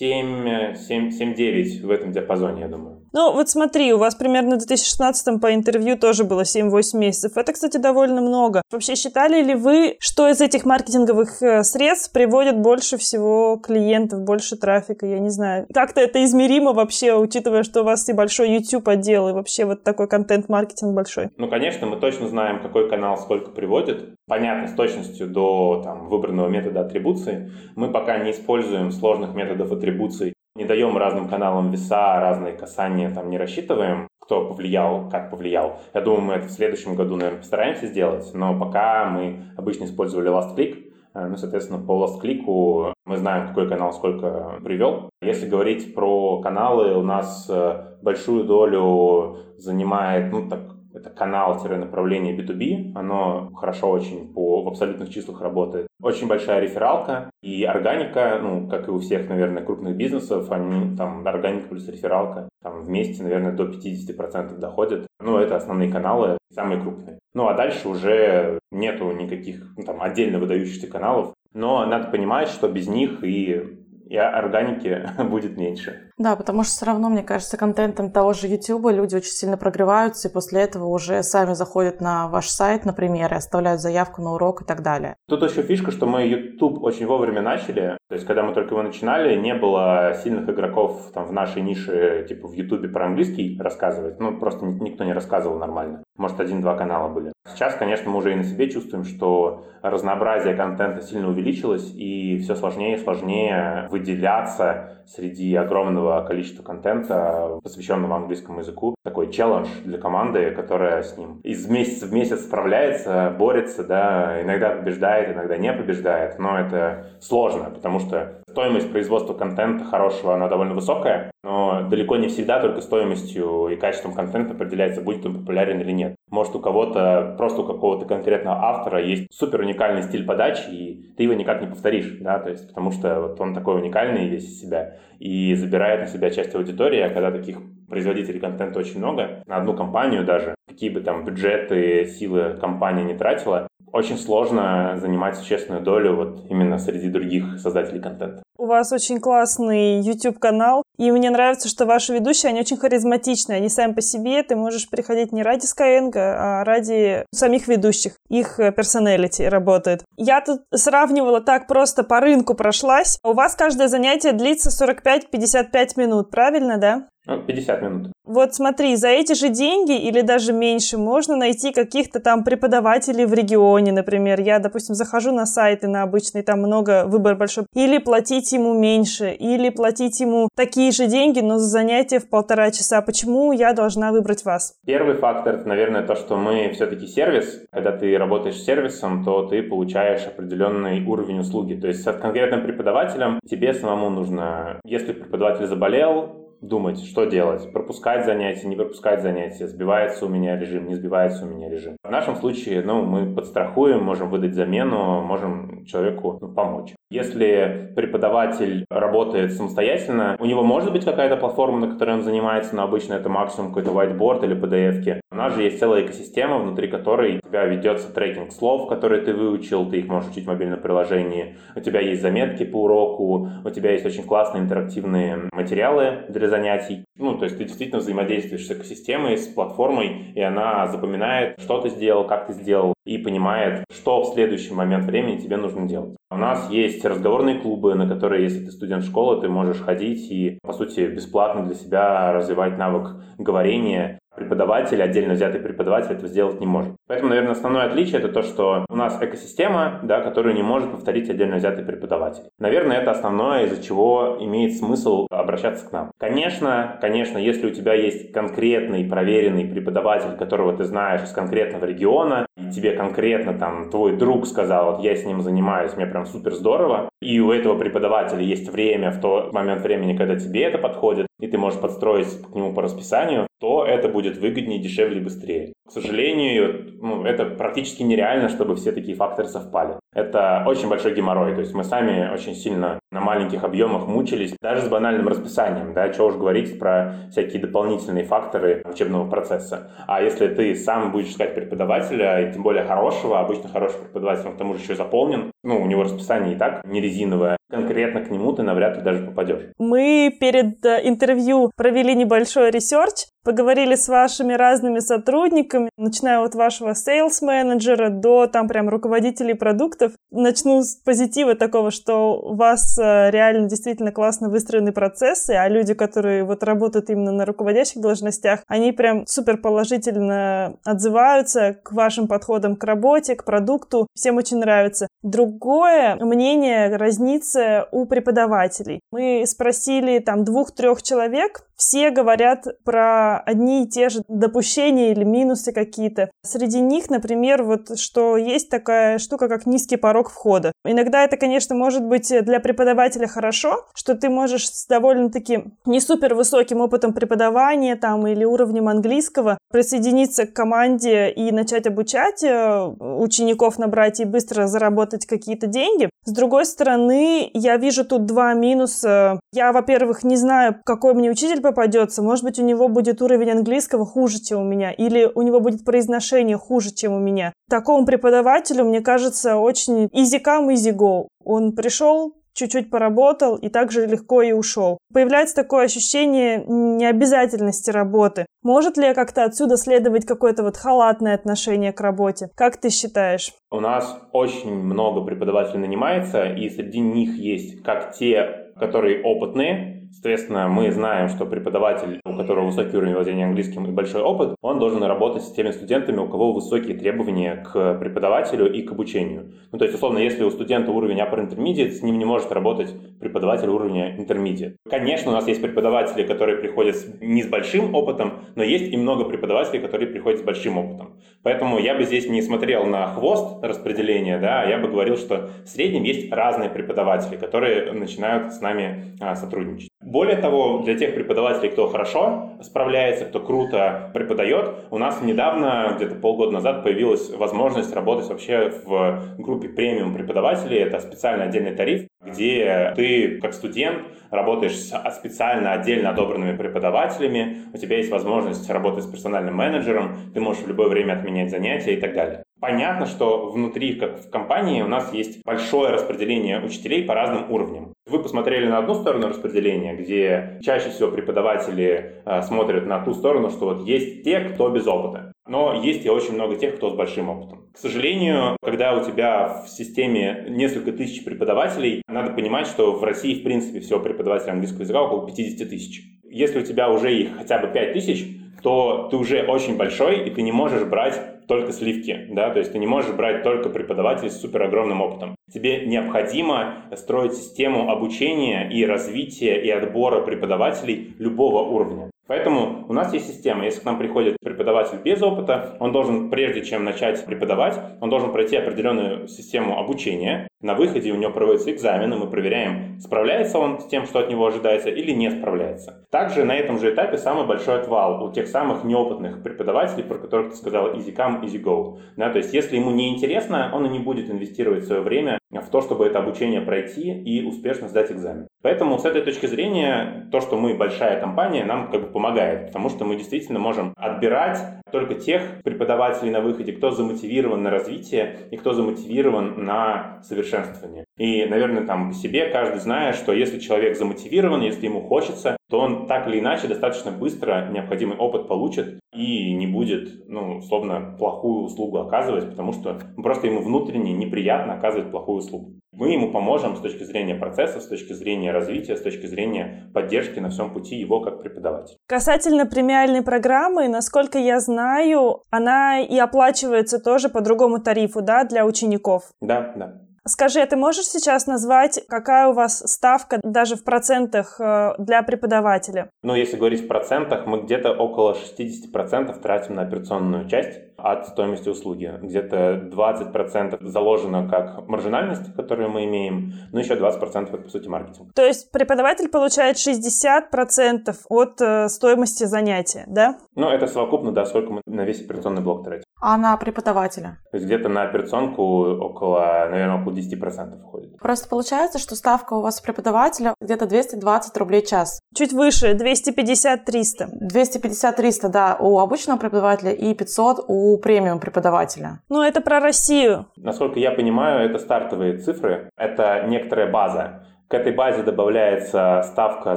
7, 7, 7, 9 в этом диапазоне, я думаю. Ну, вот смотри, у вас примерно в 2016 по интервью тоже было 7-8 месяцев. Это, кстати, довольно много. Вообще, считали ли вы, что из этих маркетинговых э, средств приводит больше всего клиентов, больше трафика? Я не знаю. Как-то это измеримо вообще, учитывая, что у вас и большой YouTube отдел, и вообще вот такой контент-маркетинг большой? Ну, конечно, мы точно знаем, какой канал сколько приводит. Понятно, с точностью до там, выбранного метода атрибуции. Мы пока не используем сложных методов атрибуции не даем разным каналам веса, разные касания, там не рассчитываем, кто повлиял, как повлиял. Я думаю, мы это в следующем году, наверное, постараемся сделать, но пока мы обычно использовали last click, э, ну, соответственно, по click мы знаем, какой канал сколько привел. Если говорить про каналы, у нас э, большую долю занимает, ну, так, это канал-направление B2B, оно хорошо очень по, в абсолютных числах работает. Очень большая рефералка и органика, ну, как и у всех, наверное, крупных бизнесов, они там органика плюс рефералка там вместе, наверное, до 50% доходят. Ну, это основные каналы, самые крупные. Ну, а дальше уже нету никаких ну, там отдельно выдающихся каналов. Но надо понимать, что без них и и органики будет меньше. Да, потому что все равно, мне кажется, контентом того же YouTube люди очень сильно прогреваются, и после этого уже сами заходят на ваш сайт, например, и оставляют заявку на урок и так далее. Тут еще фишка, что мы YouTube очень вовремя начали. То есть, когда мы только его начинали, не было сильных игроков там в нашей нише, типа в YouTube про английский рассказывать. Ну, просто никто не рассказывал нормально. Может, один-два канала были. Сейчас, конечно, мы уже и на себе чувствуем, что разнообразие контента сильно увеличилось, и все сложнее и сложнее выделяться среди огромного количества контента, посвященного английскому языку. Такой челлендж для команды, которая с ним из месяца в месяц справляется, борется, да, иногда побеждает, иногда не побеждает, но это сложно, потому что стоимость производства контента хорошего, она довольно высокая, но далеко не всегда только стоимостью и качеством контента определяется, будет он популярен или нет. Может, у кого-то, просто у какого-то конкретного автора есть супер уникальный стиль подачи, и ты его никак не повторишь, да, то есть потому что вот он такой уникальный весь из себя и забирает на себя часть аудитории, а когда таких производителей контента очень много, на одну компанию даже, какие бы там бюджеты, силы компания не тратила, очень сложно занимать существенную долю вот именно среди других создателей контента. У вас очень классный YouTube-канал, и мне нравится, что ваши ведущие, они очень харизматичные, они сами по себе, ты можешь приходить не ради Skyeng, а ради самих ведущих, их персоналити работает. Я тут сравнивала так просто по рынку прошлась. У вас каждое занятие длится 45-55 минут, правильно, да? 50 ну, минут. Вот смотри, за эти же деньги или даже меньше можно найти каких-то там преподавателей в регионе, например. Я, допустим, захожу на сайты на обычный, там много, выбор большой. Или платить ему меньше, или платить ему такие же деньги, но за занятие в полтора часа. Почему я должна выбрать вас? Первый фактор, это, наверное, то, что мы все-таки сервис. Когда ты работаешь сервисом, то ты получаешь определенный уровень услуги. То есть с конкретным преподавателем тебе самому нужно, если преподаватель заболел, думать, что делать. Пропускать занятия, не пропускать занятия, сбивается у меня режим, не сбивается у меня режим. В нашем случае, ну, мы подстрахуем, можем выдать замену, можем человеку ну, помочь. Если преподаватель работает самостоятельно, у него может быть какая-то платформа, на которой он занимается, но обычно это максимум какой-то whiteboard или PDF. -ки. У нас же есть целая экосистема, внутри которой у тебя ведется трекинг слов, которые ты выучил, ты их можешь учить в мобильном приложении. У тебя есть заметки по уроку, у тебя есть очень классные интерактивные материалы для занятий. Ну, то есть ты действительно взаимодействуешь с экосистемой, с платформой, и она запоминает, что ты сделал, как ты сделал, и понимает, что в следующий момент времени тебе нужно делать. У нас есть разговорные клубы, на которые, если ты студент школы, ты можешь ходить и, по сути, бесплатно для себя развивать навык говорения преподаватель, отдельно взятый преподаватель этого сделать не может. Поэтому, наверное, основное отличие это то, что у нас экосистема, да, которую не может повторить отдельно взятый преподаватель. Наверное, это основное, из-за чего имеет смысл обращаться к нам. Конечно, конечно, если у тебя есть конкретный проверенный преподаватель, которого ты знаешь из конкретного региона, и тебе конкретно там твой друг сказал, вот я с ним занимаюсь, мне прям супер здорово, и у этого преподавателя есть время в тот момент времени, когда тебе это подходит, и ты можешь подстроить к нему по расписанию, то это будет выгоднее, дешевле быстрее. К сожалению, ну, это практически нереально, чтобы все такие факторы совпали. Это очень большой геморрой, то есть мы сами очень сильно на маленьких объемах мучились, даже с банальным расписанием, да, чего уж говорить про всякие дополнительные факторы учебного процесса. А если ты сам будешь искать преподавателя, и тем более хорошего, обычно хороший преподаватель, он к тому же еще заполнен, ну, у него расписание и так не резиновое, конкретно к нему ты навряд ли даже попадешь. Мы перед э, интервью провели небольшой research, поговорили с вашими разными сотрудниками, начиная от вашего sales-менеджера до там прям руководителей продуктов. Начну с позитива такого, что у вас э, реально действительно классно выстроены процессы, а люди, которые вот работают именно на руководящих должностях, они прям супер положительно отзываются к вашим подходам к работе, к продукту. Всем очень нравится. Другое мнение разнится у преподавателей. Мы спросили там двух-трех человек, все говорят про одни и те же допущения или минусы какие-то. Среди них, например, вот что есть такая штука, как низкий порог входа. Иногда это, конечно, может быть для преподавателя хорошо, что ты можешь с довольно-таки не супер высоким опытом преподавания там или уровнем английского присоединиться к команде и начать обучать э, учеников набрать и быстро заработать какие-то деньги. С другой стороны, я вижу тут два минуса. Я, во-первых, не знаю, какой мне учитель попадется. Может быть, у него будет уровень английского хуже, чем у меня, или у него будет произношение хуже, чем у меня. Такому преподавателю, мне кажется, очень easy come, easy go. Он пришел, чуть-чуть поработал и также легко и ушел. Появляется такое ощущение необязательности работы. Может ли как-то отсюда следовать какое-то вот халатное отношение к работе? Как ты считаешь? У нас очень много преподавателей нанимается, и среди них есть как те, которые опытные, Соответственно, мы знаем, что преподаватель, у которого высокий уровень владения английским и большой опыт, он должен работать с теми студентами, у кого высокие требования к преподавателю и к обучению. Ну, то есть, условно, если у студента уровень upper intermediate, с ним не может работать преподаватель уровня intermediate. Конечно, у нас есть преподаватели, которые приходят не с большим опытом, но есть и много преподавателей, которые приходят с большим опытом. Поэтому я бы здесь не смотрел на хвост распределения, да, а я бы говорил, что в среднем есть разные преподаватели, которые начинают с нами а, сотрудничать. Более того, для тех преподавателей, кто хорошо справляется, кто круто преподает, у нас недавно, где-то полгода назад, появилась возможность работать вообще в группе премиум преподавателей. Это специальный отдельный тариф, где ты, как студент, работаешь с специально отдельно отобранными преподавателями, у тебя есть возможность работать с персональным менеджером, ты можешь в любое время отменять занятия и так далее. Понятно, что внутри, как в компании, у нас есть большое распределение учителей по разным уровням. Вы посмотрели на одну сторону распределения, где чаще всего преподаватели э, смотрят на ту сторону, что вот есть те, кто без опыта. Но есть и очень много тех, кто с большим опытом. К сожалению, когда у тебя в системе несколько тысяч преподавателей, надо понимать, что в России, в принципе, всего преподавателей английского языка около 50 тысяч. Если у тебя уже их хотя бы 5 тысяч, то ты уже очень большой, и ты не можешь брать только сливки, да, то есть ты не можешь брать только преподавателей с супер огромным опытом. Тебе необходимо строить систему обучения и развития и отбора преподавателей любого уровня. Поэтому у нас есть система. Если к нам приходит преподаватель без опыта, он должен, прежде чем начать преподавать, он должен пройти определенную систему обучения. На выходе у него проводятся экзамены, мы проверяем, справляется он с тем, что от него ожидается, или не справляется. Также на этом же этапе самый большой отвал у тех самых неопытных преподавателей, про которых ты сказал easy come, easy go. Да, то есть если ему не интересно, он и не будет инвестировать свое время в то, чтобы это обучение пройти и успешно сдать экзамен. Поэтому с этой точки зрения то, что мы большая компания, нам как бы помогает, потому что мы действительно можем отбирать только тех преподавателей на выходе, кто замотивирован на развитие и кто замотивирован на совершенствование. И, наверное, там по себе каждый знает, что если человек замотивирован, если ему хочется, то он так или иначе достаточно быстро необходимый опыт получит и не будет, ну, условно, плохую услугу оказывать, потому что просто ему внутренне неприятно оказывать плохую услугу. Мы ему поможем с точки зрения процесса, с точки зрения развития, с точки зрения поддержки на всем пути его как преподавателя. Касательно премиальной программы, насколько я знаю, она и оплачивается тоже по другому тарифу, да, для учеников? Да, да. Скажи, а ты можешь сейчас назвать, какая у вас ставка даже в процентах э, для преподавателя? Ну, если говорить в процентах, мы где-то около 60% тратим на операционную часть от стоимости услуги. Где-то 20% заложено как маржинальность, которую мы имеем, но еще 20% это, по сути, маркетинг. То есть преподаватель получает 60% от э, стоимости занятия, да? Ну, это совокупно, да, сколько мы на весь операционный блок тратим. А на преподавателя? То есть где-то на операционку около, наверное, около 10% входит. Просто получается, что ставка у вас преподавателя где-то 220 рублей в час. Чуть выше, 250-300. 250-300, да, у обычного преподавателя и 500 у премиум преподавателя. Ну, это про Россию. Насколько я понимаю, это стартовые цифры, это некоторая база. К этой базе добавляется ставка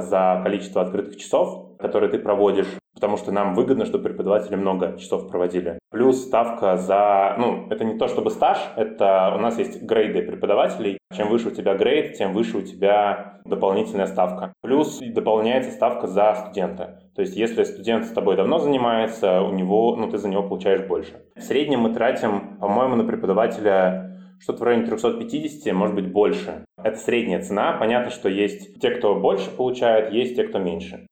за количество открытых часов, которые ты проводишь, потому что нам выгодно, чтобы преподаватели много часов проводили. Плюс ставка за, ну, это не то чтобы стаж, это у нас есть грейды преподавателей. Чем выше у тебя грейд, тем выше у тебя дополнительная ставка. Плюс дополняется ставка за студента. То есть, если студент с тобой давно занимается, у него, ну, ты за него получаешь больше. В среднем мы тратим, по-моему, на преподавателя что-то в районе 350, может быть, больше. Это средняя цена. Понятно, что есть те, кто больше получает, есть те, кто меньше.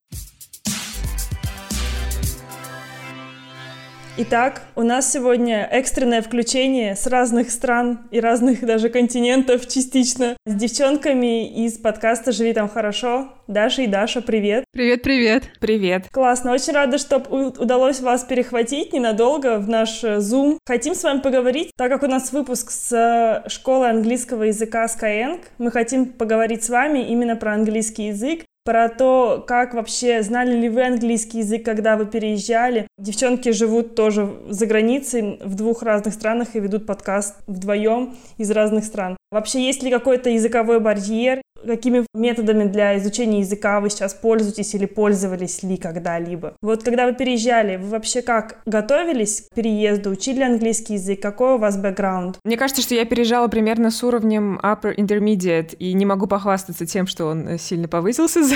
Итак, у нас сегодня экстренное включение с разных стран и разных даже континентов частично с девчонками из подкаста «Живи там хорошо». Даша и Даша, привет. Привет-привет. Привет. Классно, очень рада, что удалось вас перехватить ненадолго в наш э, Zoom. Хотим с вами поговорить, так как у нас выпуск с э, школы английского языка Skyeng, мы хотим поговорить с вами именно про английский язык про то, как вообще знали ли вы английский язык, когда вы переезжали. Девчонки живут тоже за границей в двух разных странах и ведут подкаст вдвоем из разных стран. Вообще есть ли какой-то языковой барьер? Какими методами для изучения языка вы сейчас пользуетесь или пользовались ли когда-либо. Вот когда вы переезжали, вы вообще как готовились к переезду, учили английский язык, какой у вас бэкграунд? Мне кажется, что я переезжала примерно с уровнем upper intermediate, и не могу похвастаться тем, что он сильно повысился за,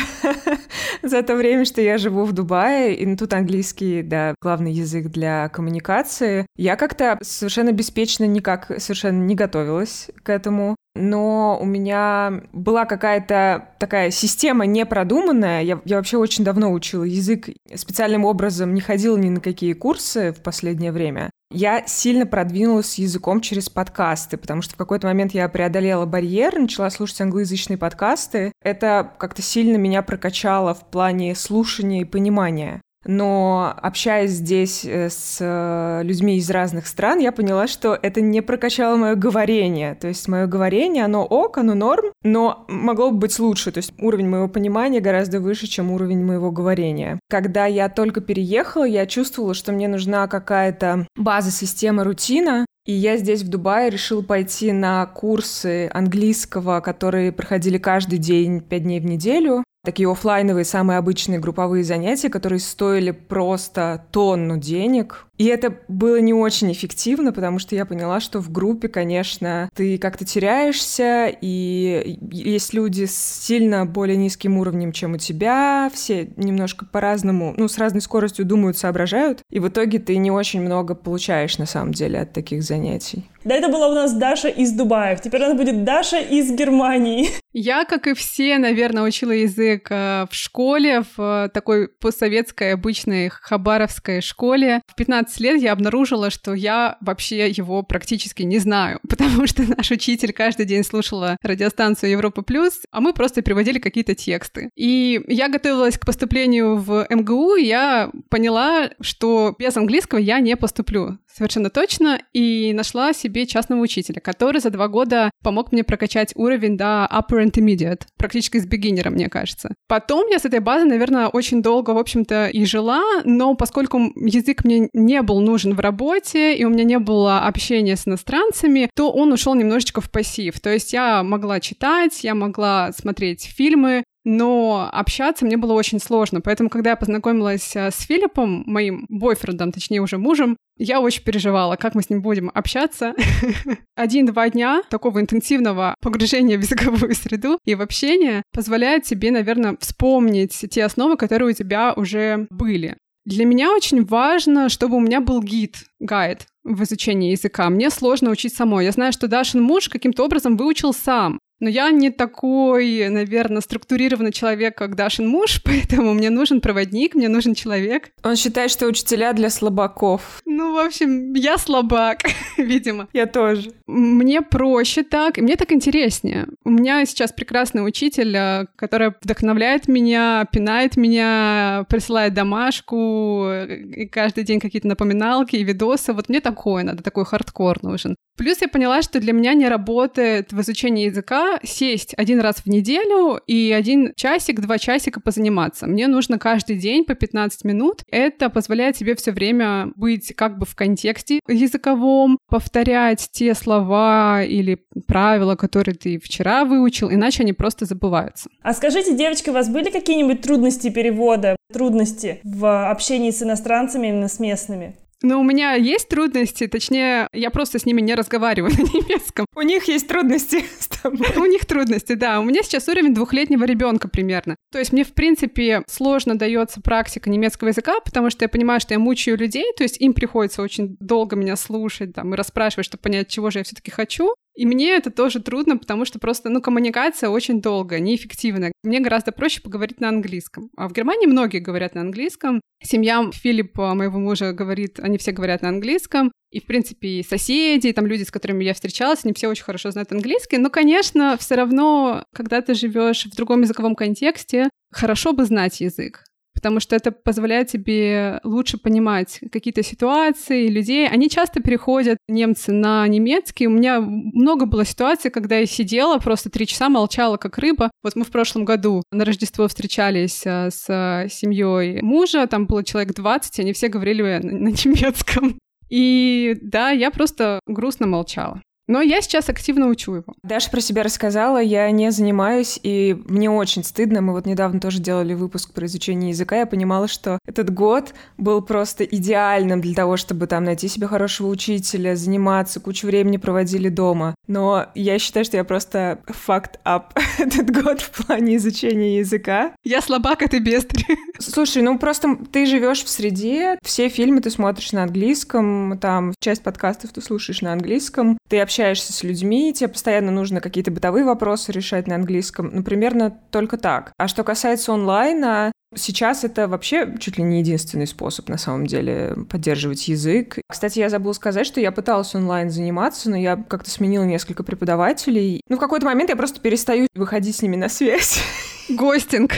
за то время, что я живу в Дубае, и тут английский, да, главный язык для коммуникации. Я как-то совершенно беспечно никак совершенно не готовилась к этому. Но у меня была какая-то такая система непродуманная. Я, я вообще очень давно учила язык, специальным образом не ходила ни на какие курсы в последнее время. Я сильно продвинулась с языком через подкасты, потому что в какой-то момент я преодолела барьер, начала слушать англоязычные подкасты. Это как-то сильно меня прокачало в плане слушания и понимания но общаясь здесь э, с э, людьми из разных стран, я поняла, что это не прокачало мое говорение. То есть мое говорение, оно ок, оно норм, но могло бы быть лучше. То есть уровень моего понимания гораздо выше, чем уровень моего говорения. Когда я только переехала, я чувствовала, что мне нужна какая-то база, система, рутина, и я здесь, в Дубае, решила пойти на курсы английского, которые проходили каждый день, пять дней в неделю такие офлайновые, самые обычные групповые занятия, которые стоили просто тонну денег. И это было не очень эффективно, потому что я поняла, что в группе, конечно, ты как-то теряешься, и есть люди с сильно более низким уровнем, чем у тебя, все немножко по-разному, ну, с разной скоростью думают, соображают, и в итоге ты не очень много получаешь, на самом деле, от таких занятий. Да, это была у нас Даша из Дубая. Теперь у нас будет Даша из Германии. Я, как и все, наверное, учила язык э, в школе, в э, такой постсоветской обычной хабаровской школе. В 15 лет я обнаружила, что я вообще его практически не знаю, потому что наш учитель каждый день слушала радиостанцию Европа Плюс, а мы просто переводили какие-то тексты. И я готовилась к поступлению в МГУ, и я поняла, что без английского я не поступлю совершенно точно, и нашла себе частного учителя, который за два года помог мне прокачать уровень до upper intermediate, практически с бигинера, мне кажется. Потом я с этой базы, наверное, очень долго, в общем-то, и жила, но поскольку язык мне не был нужен в работе, и у меня не было общения с иностранцами, то он ушел немножечко в пассив. То есть я могла читать, я могла смотреть фильмы, но общаться мне было очень сложно. Поэтому, когда я познакомилась э, с Филиппом, моим бойфрендом, точнее уже мужем, я очень переживала, как мы с ним будем общаться. Один-два дня такого интенсивного погружения в языковую среду и в общение позволяет тебе, наверное, вспомнить те основы, которые у тебя уже были. Для меня очень важно, чтобы у меня был гид, гайд в изучении языка. Мне сложно учить самой. Я знаю, что Дашин муж каким-то образом выучил сам. Но я не такой, наверное, структурированный человек, как Дашин муж, поэтому мне нужен проводник, мне нужен человек. Он считает, что учителя для слабаков. Ну, в общем, я слабак, видимо. Я тоже. Мне проще так, и мне так интереснее. У меня сейчас прекрасный учитель, э, который вдохновляет меня, пинает меня, присылает домашку, и каждый день какие-то напоминалки и видосы. Вот мне такое надо, такой хардкор нужен. Плюс я поняла, что для меня не работает в изучении языка сесть один раз в неделю и один часик, два часика позаниматься. Мне нужно каждый день по 15 минут. Это позволяет тебе все время быть как бы в контексте языковом, повторять те слова или правила, которые ты вчера выучил, иначе они просто забываются. А скажите, девочки, у вас были какие-нибудь трудности перевода, трудности в общении с иностранцами, именно с местными? Ну, у меня есть трудности, точнее, я просто с ними не разговариваю на немецком. У них есть трудности с тобой. У них трудности, да. У меня сейчас уровень двухлетнего ребенка примерно. То есть мне, в принципе, сложно дается практика немецкого языка, потому что я понимаю, что я мучаю людей, то есть им приходится очень долго меня слушать там, и расспрашивать, чтобы понять, чего же я все-таки хочу. И мне это тоже трудно, потому что просто, ну, коммуникация очень долгая, неэффективная. Мне гораздо проще поговорить на английском. А в Германии многие говорят на английском. Семья Филиппа, моего мужа, говорит, они все говорят на английском. И, в принципе, и соседи, и там люди, с которыми я встречалась, они все очень хорошо знают английский. Но, конечно, все равно, когда ты живешь в другом языковом контексте, хорошо бы знать язык потому что это позволяет тебе лучше понимать какие-то ситуации, людей. Они часто переходят, немцы, на немецкий. У меня много было ситуаций, когда я сидела, просто три часа молчала, как рыба. Вот мы в прошлом году на Рождество встречались э, с семьей мужа, там было человек 20, они все говорили на немецком. И да, я просто грустно молчала. Но я сейчас активно учу его. Даша про себя рассказала, я не занимаюсь, и мне очень стыдно. Мы вот недавно тоже делали выпуск про изучение языка, я понимала, что этот год был просто идеальным для того, чтобы там найти себе хорошего учителя, заниматься, кучу времени проводили дома. Но я считаю, что я просто fucked up этот год в плане изучения языка. Я слабак, а ты бестрый. Слушай, ну просто ты живешь в среде, все фильмы ты смотришь на английском, там часть подкастов ты слушаешь на английском, ты общаешься с людьми, тебе постоянно нужно какие-то бытовые вопросы решать на английском. Ну, примерно только так. А что касается онлайна, Сейчас это вообще чуть ли не единственный способ, на самом деле, поддерживать язык. Кстати, я забыла сказать, что я пыталась онлайн заниматься, но я как-то сменила несколько преподавателей. Ну, в какой-то момент я просто перестаю выходить с ними на связь. Гостинг.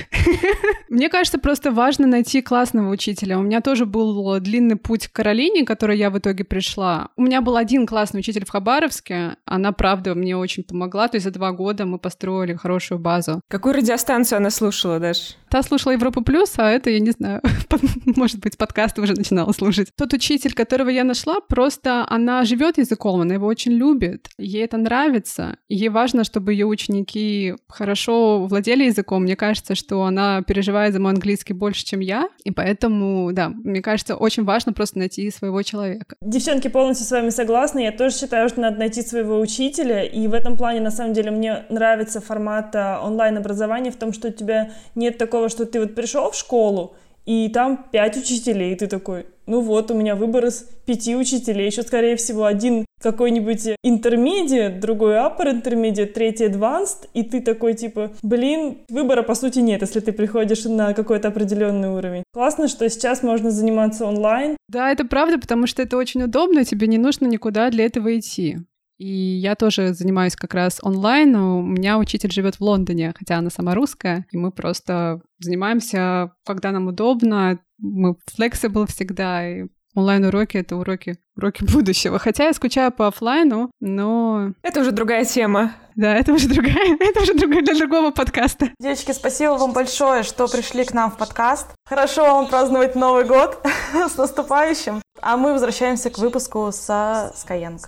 Мне кажется, просто важно найти классного учителя. У меня тоже был длинный путь к Каролине, к которой я в итоге пришла. У меня был один классный учитель в Хабаровске. Она, правда, мне очень помогла. То есть за два года мы построили хорошую базу. Какую радиостанцию она слушала, Даш? Та слушала Европу Плюс, а это, я не знаю, может быть, подкасты уже начинала слушать. Тот учитель, которого я нашла, просто она живет языком, она его очень любит, ей это нравится. Ей важно, чтобы ее ученики хорошо владели языком, мне кажется, что она переживает за мой английский больше, чем я, и поэтому, да, мне кажется, очень важно просто найти своего человека. Девчонки, полностью с вами согласны. Я тоже считаю, что надо найти своего учителя, и в этом плане, на самом деле, мне нравится формат а, онлайн-образования в том, что у тебя нет такого, что ты вот пришел в школу, и там пять учителей, и ты такой, ну вот, у меня выбор из пяти учителей, еще, скорее всего, один какой-нибудь интермедиат, другой upper интермедиат, третий advanced, и ты такой, типа, блин, выбора, по сути, нет, если ты приходишь на какой-то определенный уровень. Классно, что сейчас можно заниматься онлайн. Да, это правда, потому что это очень удобно, тебе не нужно никуда для этого идти. И я тоже занимаюсь как раз онлайн. У меня учитель живет в Лондоне, хотя она сама русская, и мы просто занимаемся, когда нам удобно. Мы flexible всегда, и онлайн-уроки — это уроки, уроки будущего. Хотя я скучаю по офлайну, но... Это уже другая тема. Да, это уже другая, это уже другая для другого подкаста. Девочки, спасибо вам большое, что пришли к нам в подкаст. Хорошо вам праздновать Новый год с наступающим. А мы возвращаемся к выпуску со Skyeng.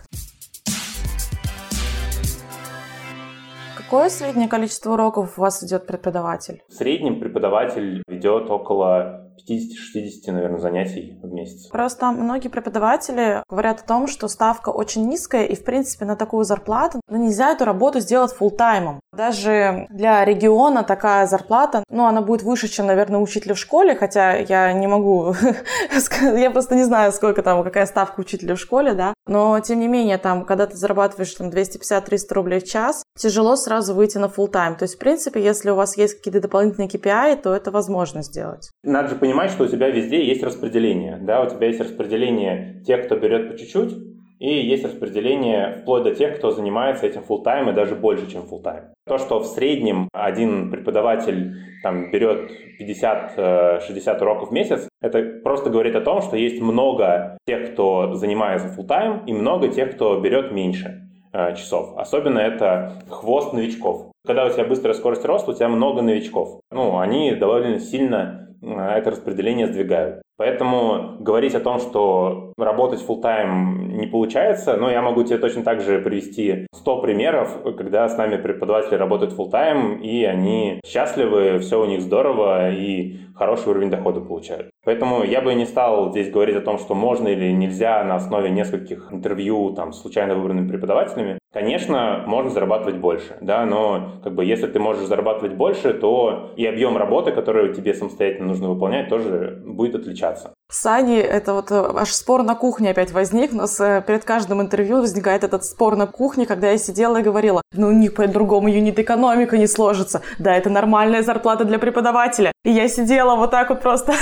Какое среднее количество уроков у вас ведет преподаватель? В среднем преподаватель ведет около 50-60, наверное, занятий в месяц. Просто многие преподаватели говорят о том, что ставка очень низкая, и, в принципе, на такую зарплату ну, нельзя эту работу сделать фулл-таймом. Даже для региона такая зарплата, ну, она будет выше, чем, наверное, учителя в школе, хотя я не могу, я просто не знаю, сколько там, какая ставка учителя в школе, да, но, тем не менее, там, когда ты зарабатываешь там 250-300 рублей в час, тяжело сразу выйти на full-time. То есть, в принципе, если у вас есть какие-то дополнительные KPI, то это возможно сделать. Надо же понимать, что у тебя везде есть распределение. Да? У тебя есть распределение тех, кто берет по чуть-чуть, и есть распределение вплоть до тех, кто занимается этим full time и даже больше, чем full time. То, что в среднем один преподаватель там, берет 50-60 э, уроков в месяц, это просто говорит о том, что есть много тех, кто занимается full time, и много тех, кто берет меньше э, часов. Особенно это хвост новичков. Когда у тебя быстрая скорость роста, у тебя много новичков. Ну, они довольно сильно это распределение сдвигают. Поэтому говорить о том, что работать full time не получается, но я могу тебе точно так же привести 100 примеров, когда с нами преподаватели работают full time и они счастливы, все у них здорово и хороший уровень дохода получают. Поэтому я бы не стал здесь говорить о том, что можно или нельзя на основе нескольких интервью там, случайно выбранными преподавателями. Конечно, можно зарабатывать больше, да, но как бы если ты можешь зарабатывать больше, то и объем работы, который тебе самостоятельно нужно выполнять, тоже будет отличаться. С Аней это вот э, аж спор на кухне опять возник. У нас э, перед каждым интервью возникает этот спор на кухне, когда я сидела и говорила, ну у них по-другому юнит-экономика не сложится. Да, это нормальная зарплата для преподавателя. И я сидела вот так вот просто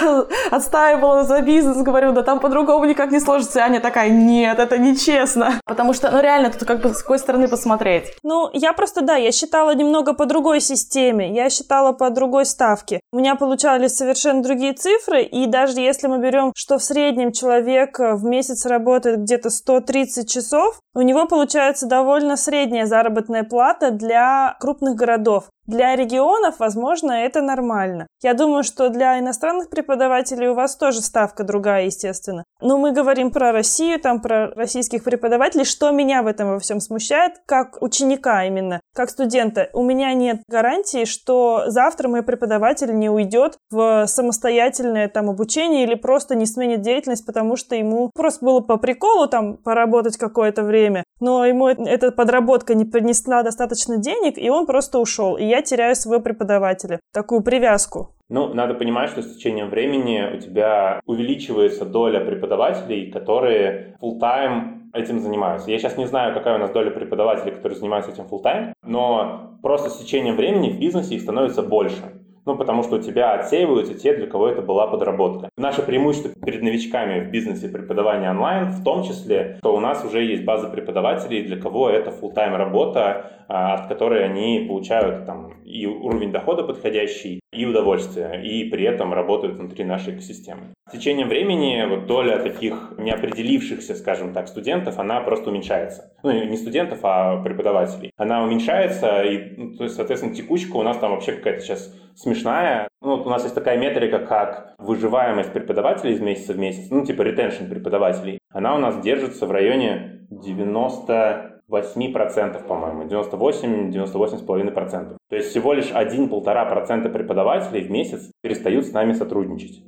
отстаивала за бизнес, говорю, да там по-другому никак не сложится. И Аня такая, нет, это нечестно. Потому что, ну реально, тут как бы с какой стороны посмотреть. Ну, я просто, да, я считала немного по другой системе. Я считала по другой ставке. У меня получались совершенно другие цифры, и даже если мы берем, что в среднем человек в месяц работает где-то 130 часов, у него получается довольно средняя заработная плата для крупных городов. Для регионов, возможно, это нормально. Я думаю, что для иностранных преподавателей у вас тоже ставка другая, естественно. Но мы говорим про Россию, там про российских преподавателей. Что меня в этом во всем смущает, как ученика именно, как студента? У меня нет гарантии, что завтра мой преподаватель не уйдет в самостоятельное там обучение или просто не сменит деятельность, потому что ему просто было по приколу там поработать какое-то время, но ему эта подработка не принесла достаточно денег, и он просто ушел. И я теряю своего преподавателя. Такую привязку. Ну, надо понимать, что с течением времени у тебя увеличивается доля преподавателей, которые full-time этим занимаются. Я сейчас не знаю, какая у нас доля преподавателей, которые занимаются этим full-time, но просто с течением времени в бизнесе их становится больше. Ну, потому что у тебя отсеиваются те, для кого это была подработка. Наше преимущество перед новичками в бизнесе преподавания онлайн в том числе, что у нас уже есть база преподавателей, для кого это full-time работа, а, от которой они получают там и уровень дохода подходящий, и удовольствие, и при этом работают внутри нашей экосистемы. С течением времени вот доля таких неопределившихся, скажем так, студентов, она просто уменьшается. Ну, не студентов, а преподавателей. Она уменьшается, и, ну, то есть, соответственно, текучка у нас там вообще какая-то сейчас смешная. Ну, вот у нас есть такая метрика, как выживаемость преподавателей из месяца в месяц, ну, типа ретеншн преподавателей. Она у нас держится в районе 90 8%, по-моему, 98-98,5%. То есть всего лишь 1-1,5% преподавателей в месяц перестают с нами сотрудничать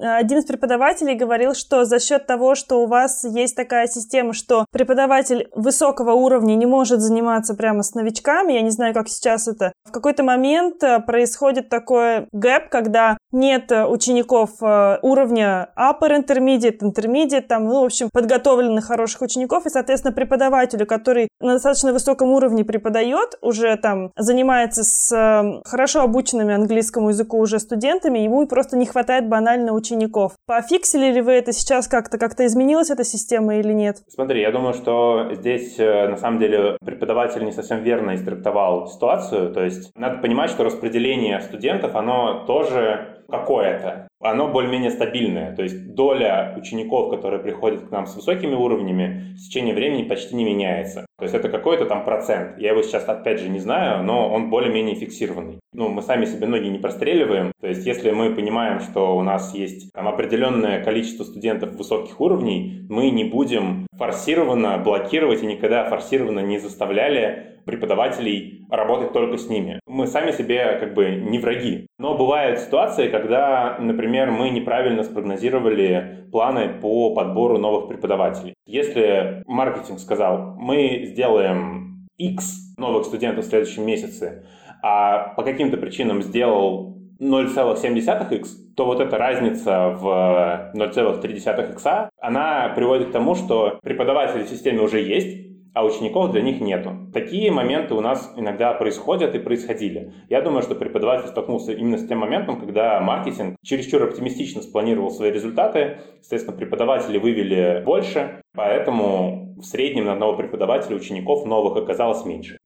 один из преподавателей говорил, что за счет того, что у вас есть такая система, что преподаватель высокого уровня не может заниматься прямо с новичками, я не знаю, как сейчас это, в какой-то момент э, происходит такой гэп, когда нет учеников э, уровня upper intermediate, intermediate, там, ну, в общем, подготовленных хороших учеников, и, соответственно, преподавателю, который на достаточно высоком уровне преподает, уже там занимается с э, хорошо обученными английскому языку уже студентами, ему просто не хватает банально учеников. Пофиксили ли вы это сейчас как-то? Как-то изменилась эта система или нет? Смотри, я думаю, что здесь э, на самом деле преподаватель не совсем верно истрактовал ситуацию. То есть надо понимать, что распределение студентов, оно тоже какое-то, оно более-менее стабильное. То есть доля учеников, которые приходят к нам с высокими уровнями, в течение времени почти не меняется. То есть это какой-то там процент. Я его сейчас опять же не знаю, но он более-менее фиксированный. Ну, мы сами себе ноги не простреливаем. То есть если мы понимаем, что у нас есть там определенное количество студентов высоких уровней, мы не будем форсированно блокировать и никогда форсированно не заставляли преподавателей работать только с ними. Мы сами себе как бы не враги. Но бывают ситуации, когда, например, мы неправильно спрогнозировали планы по подбору новых преподавателей. Если маркетинг сказал, мы сделаем X новых студентов в следующем месяце, а по каким-то причинам сделал 0,7x, то вот эта разница в 0,3x, она приводит к тому, что преподаватели в системе уже есть, а учеников для них нету. Такие моменты у нас иногда происходят и происходили. Я думаю, что преподаватель столкнулся именно с тем моментом, когда маркетинг чересчур оптимистично спланировал свои результаты, соответственно, преподаватели вывели больше, поэтому в среднем на одного преподавателя учеников новых оказалось меньше.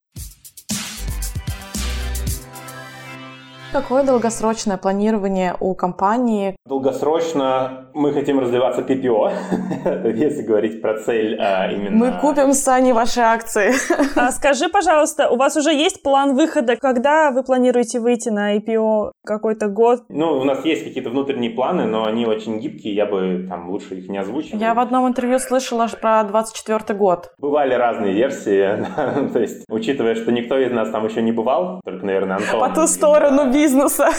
Какое долгосрочное планирование у компании? Долгосрочно мы хотим развиваться PPO, если говорить про цель а, именно... Мы купим с Аней ваши акции. А скажи, пожалуйста, у вас уже есть план выхода? Когда вы планируете выйти на IPO? Какой-то год? Ну, у нас есть какие-то внутренние планы, но они очень гибкие, я бы там лучше их не озвучивал. Я в одном интервью слышала про 24 год. Бывали разные версии, то есть, учитывая, что никто из нас там еще не бывал, только, наверное, Антон. По ту сторону бизнеса.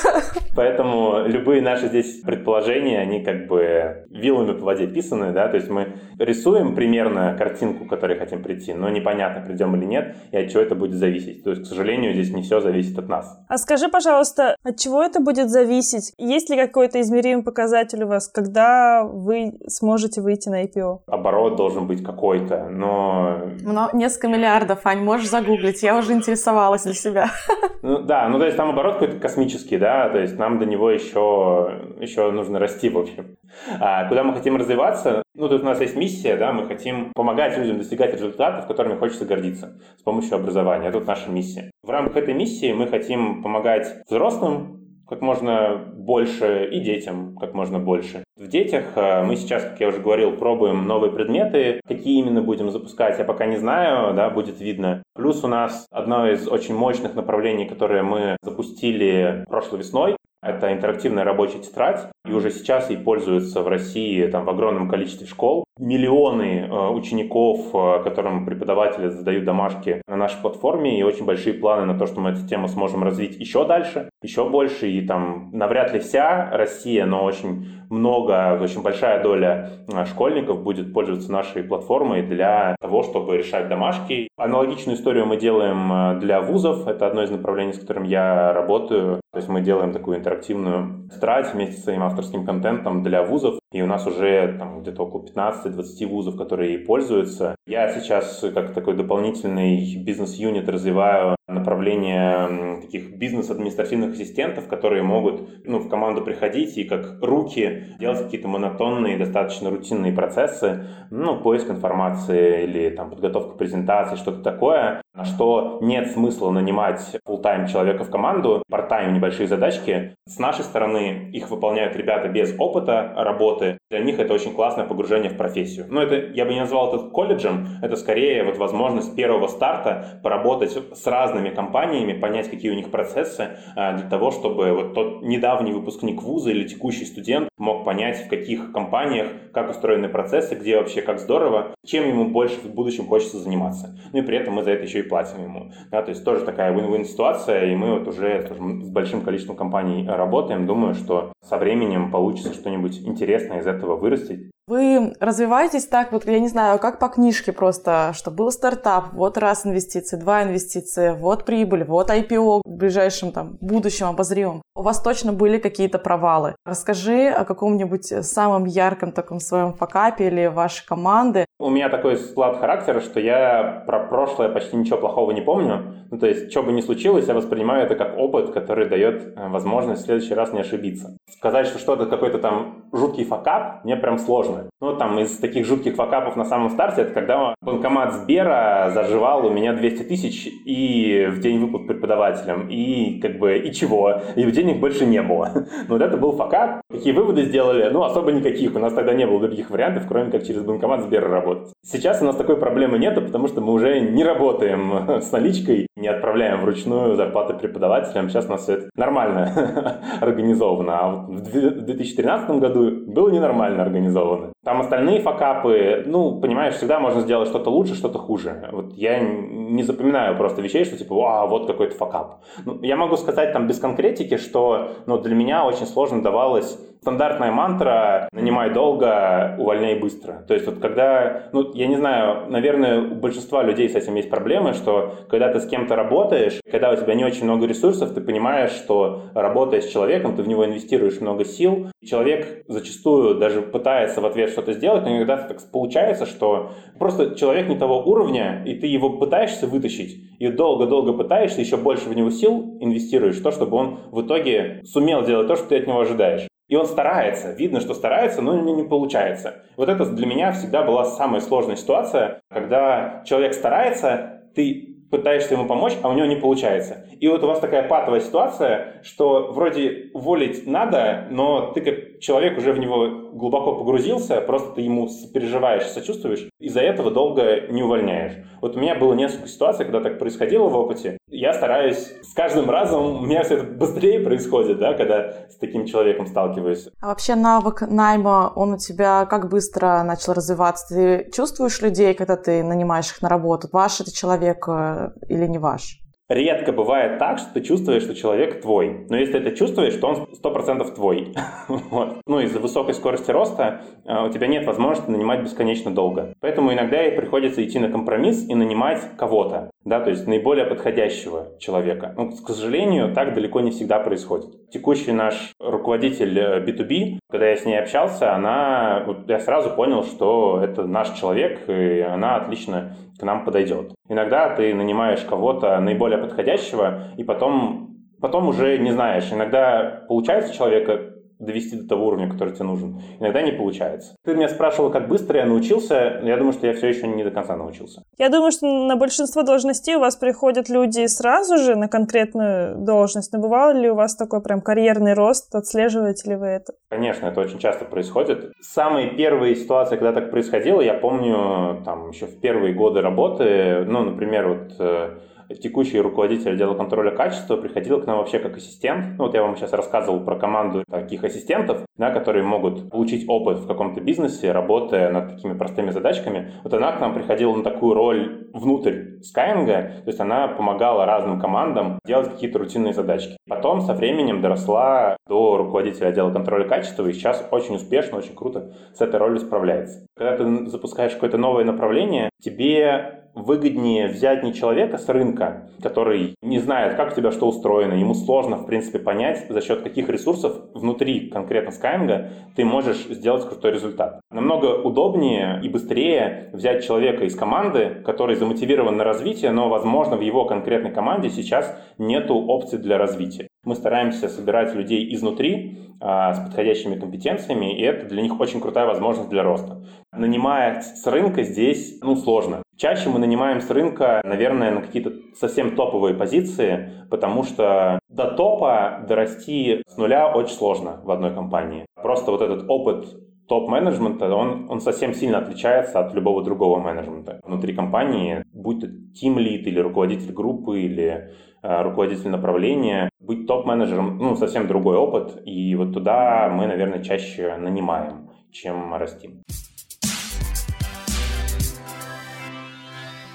Поэтому любые наши здесь предположения, они как бы вилами по воде писаны, да, то есть мы рисуем примерно картинку, к которой хотим прийти, но непонятно, придем или нет, и от чего это будет зависеть. То есть, к сожалению, здесь не все зависит от нас. А скажи, пожалуйста, от чего это будет зависеть? Есть ли какой-то измеримый показатель у вас, когда вы сможете выйти на IPO? Оборот должен быть какой-то, но... Но несколько миллиардов, Ань, можешь загуглить, я уже интересовалась для себя. Ну, да, ну то есть там оборот какой-то космический, да, то есть нам до него еще, еще нужно расти, в общем. А куда мы хотим развиваться? Ну, тут у нас есть миссия, да, мы хотим помогать людям достигать результатов, которыми хочется гордиться с помощью образования. Это наша миссия. В рамках этой миссии мы хотим помогать взрослым как можно больше и детям как можно больше. В детях э, мы сейчас, как я уже говорил, пробуем новые предметы. Какие именно будем запускать, я пока не знаю, да, будет видно. Плюс у нас одно из очень мощных направлений, которое мы запустили прошлой весной, это интерактивная рабочая тетрадь. И уже сейчас ей пользуются в России там, в огромном количестве школ. Миллионы э, учеников, э, которым преподаватели задают домашки на нашей платформе, и очень большие планы на то, что мы эту тему сможем развить еще дальше, еще больше. И там навряд ли вся Россия, но очень много, очень большая доля э, школьников будет пользоваться нашей платформой для того, чтобы решать домашки. Аналогичную историю мы делаем для вузов. Это одно из направлений, с которым я работаю. То есть мы делаем такую интерактивную тетрадь вместе с своим авторским контентом для вузов. И у нас уже там, где-то около 15-20 вузов, которые ей пользуются. Я сейчас как такой дополнительный бизнес-юнит развиваю направление таких бизнес-административных ассистентов, которые могут ну, в команду приходить и как руки делать какие-то монотонные, достаточно рутинные процессы, ну, поиск информации или там подготовка презентации, что-то такое, что нет смысла нанимать full-time человека в команду, part-time небольшие задачки. С нашей стороны их выполняют ребята без опыта работы. Для них это очень классное погружение в профессию. Но это, я бы не назвал это колледжем, это скорее вот возможность первого старта поработать с разными компаниями, понять, какие у них процессы, а, для того, чтобы вот тот недавний выпускник вуза или текущий студент мог понять, в каких компаниях, как устроены процессы, где вообще как здорово, чем ему больше в будущем хочется заниматься. Ну и при этом мы за это еще платим ему. Да, то есть тоже такая win-win ситуация, и мы вот уже с большим количеством компаний работаем. Думаю, что со временем получится что-нибудь интересное из этого вырастить. Вы развиваетесь так, вот я не знаю, как по книжке просто, что был стартап, вот раз инвестиции, два инвестиции, вот прибыль, вот IPO в ближайшем там будущем обозримом. У вас точно были какие-то провалы. Расскажи о каком-нибудь самом ярком таком своем факапе или вашей команды. У меня такой склад характера, что я про прошлое почти ничего плохого не помню. Ну, то есть, что бы ни случилось, я воспринимаю это как опыт, который дает э, возможность в следующий раз не ошибиться. Сказать, что что-то какой-то там жуткий факап, мне прям сложно. Ну, там, из таких жутких факапов на самом старте, это когда банкомат Сбера заживал у меня 200 тысяч и в день выплат преподавателям, и как бы, и чего, и денег больше не было. Ну, вот это был факап. Какие выводы сделали? Ну, особо никаких. У нас тогда не было других вариантов, кроме как через банкомат Сбера работать. Сейчас у нас такой проблемы нету, потому что мы уже не работаем с наличкой, не отправляем вручную зарплаты преподавателям. Сейчас у нас все это нормально организовано. А вот в 2013 году было ненормально организовано. Там остальные факапы, ну, понимаешь, всегда можно сделать что-то лучше, что-то хуже. Вот я не запоминаю просто вещей, что типа, а, вот какой-то факап. Ну, я могу сказать там без конкретики, что ну, для меня очень сложно давалось стандартная мантра «нанимай долго, увольняй быстро». То есть вот когда, ну, я не знаю, наверное, у большинства людей с этим есть проблемы, что когда ты с кем-то работаешь, когда у тебя не очень много ресурсов, ты понимаешь, что работая с человеком, ты в него инвестируешь много сил, человек зачастую даже пытается в ответ что-то сделать, но иногда так получается, что просто человек не того уровня, и ты его пытаешься вытащить, и долго-долго пытаешься, еще больше в него сил инвестируешь, то, чтобы он в итоге сумел делать то, что ты от него ожидаешь. И он старается, видно, что старается, но не, не получается. Вот это для меня всегда была самая сложная ситуация, когда человек старается, ты пытаешься ему помочь, а у него не получается. И вот у вас такая патовая ситуация, что вроде уволить надо, но ты как человек уже в него глубоко погрузился, просто ты ему переживаешь, сочувствуешь, из-за этого долго не увольняешь. Вот у меня было несколько ситуаций, когда так происходило в опыте. Я стараюсь с каждым разом, у меня все это быстрее происходит, да, когда с таким человеком сталкиваюсь. А вообще навык найма, он у тебя как быстро начал развиваться? Ты чувствуешь людей, когда ты нанимаешь их на работу? Ваш это человек э, или не ваш? Редко бывает так, что ты чувствуешь, что человек твой. Но если ты чувствуешь, то он 100% твой. вот. Ну, из-за высокой скорости роста э, у тебя нет возможности нанимать бесконечно долго. Поэтому иногда и приходится идти на компромисс и нанимать кого-то. Да, то есть наиболее подходящего человека. Ну, к сожалению, так далеко не всегда происходит. Текущий наш руководитель B2B, э, когда я с ней общался, она, я сразу понял, что это наш человек, и она отлично нам подойдет. Иногда ты нанимаешь кого-то наиболее подходящего, и потом, потом уже не знаешь. Иногда получается человека довести до того уровня, который тебе нужен. Иногда не получается. Ты меня спрашивала, как быстро я научился. Я думаю, что я все еще не до конца научился. Я думаю, что на большинство должностей у вас приходят люди сразу же на конкретную должность. Но бывало ли у вас такой прям карьерный рост? Отслеживаете ли вы это? Конечно, это очень часто происходит. Самые первые ситуации, когда так происходило, я помню там еще в первые годы работы, ну, например, вот э, текущий руководитель отдела контроля качества приходил к нам вообще как ассистент. Ну, вот я вам сейчас рассказывал про команду таких ассистентов, да, которые могут получить опыт в каком-то бизнесе, работая над такими простыми задачками. Вот она к нам приходила на такую роль внутрь Skyeng, то есть она помогала разным командам делать какие-то рутинные задачки. Потом со временем доросла до руководителя отдела контроля качества и сейчас очень успешно, очень круто с этой ролью справляется. Когда ты запускаешь какое-то новое направление, тебе выгоднее взять не человека с рынка, который не знает, как у тебя что устроено, ему сложно, в принципе, понять, за счет каких ресурсов внутри конкретно Skyeng ты можешь сделать крутой результат. Намного удобнее и быстрее взять человека из команды, который замотивирован на развитие, но, возможно, в его конкретной команде сейчас нету опций для развития. Мы стараемся собирать людей изнутри а, с подходящими компетенциями, и это для них очень крутая возможность для роста. Нанимая с рынка здесь ну, сложно. Чаще мы нанимаем с рынка, наверное, на какие-то совсем топовые позиции, потому что до топа дорасти с нуля очень сложно в одной компании. Просто вот этот опыт топ-менеджмента, он, он совсем сильно отличается от любого другого менеджмента. Внутри компании, будь то тим-лид или руководитель группы или э, руководитель направления, быть топ-менеджером, ну, совсем другой опыт, и вот туда мы, наверное, чаще нанимаем, чем растим.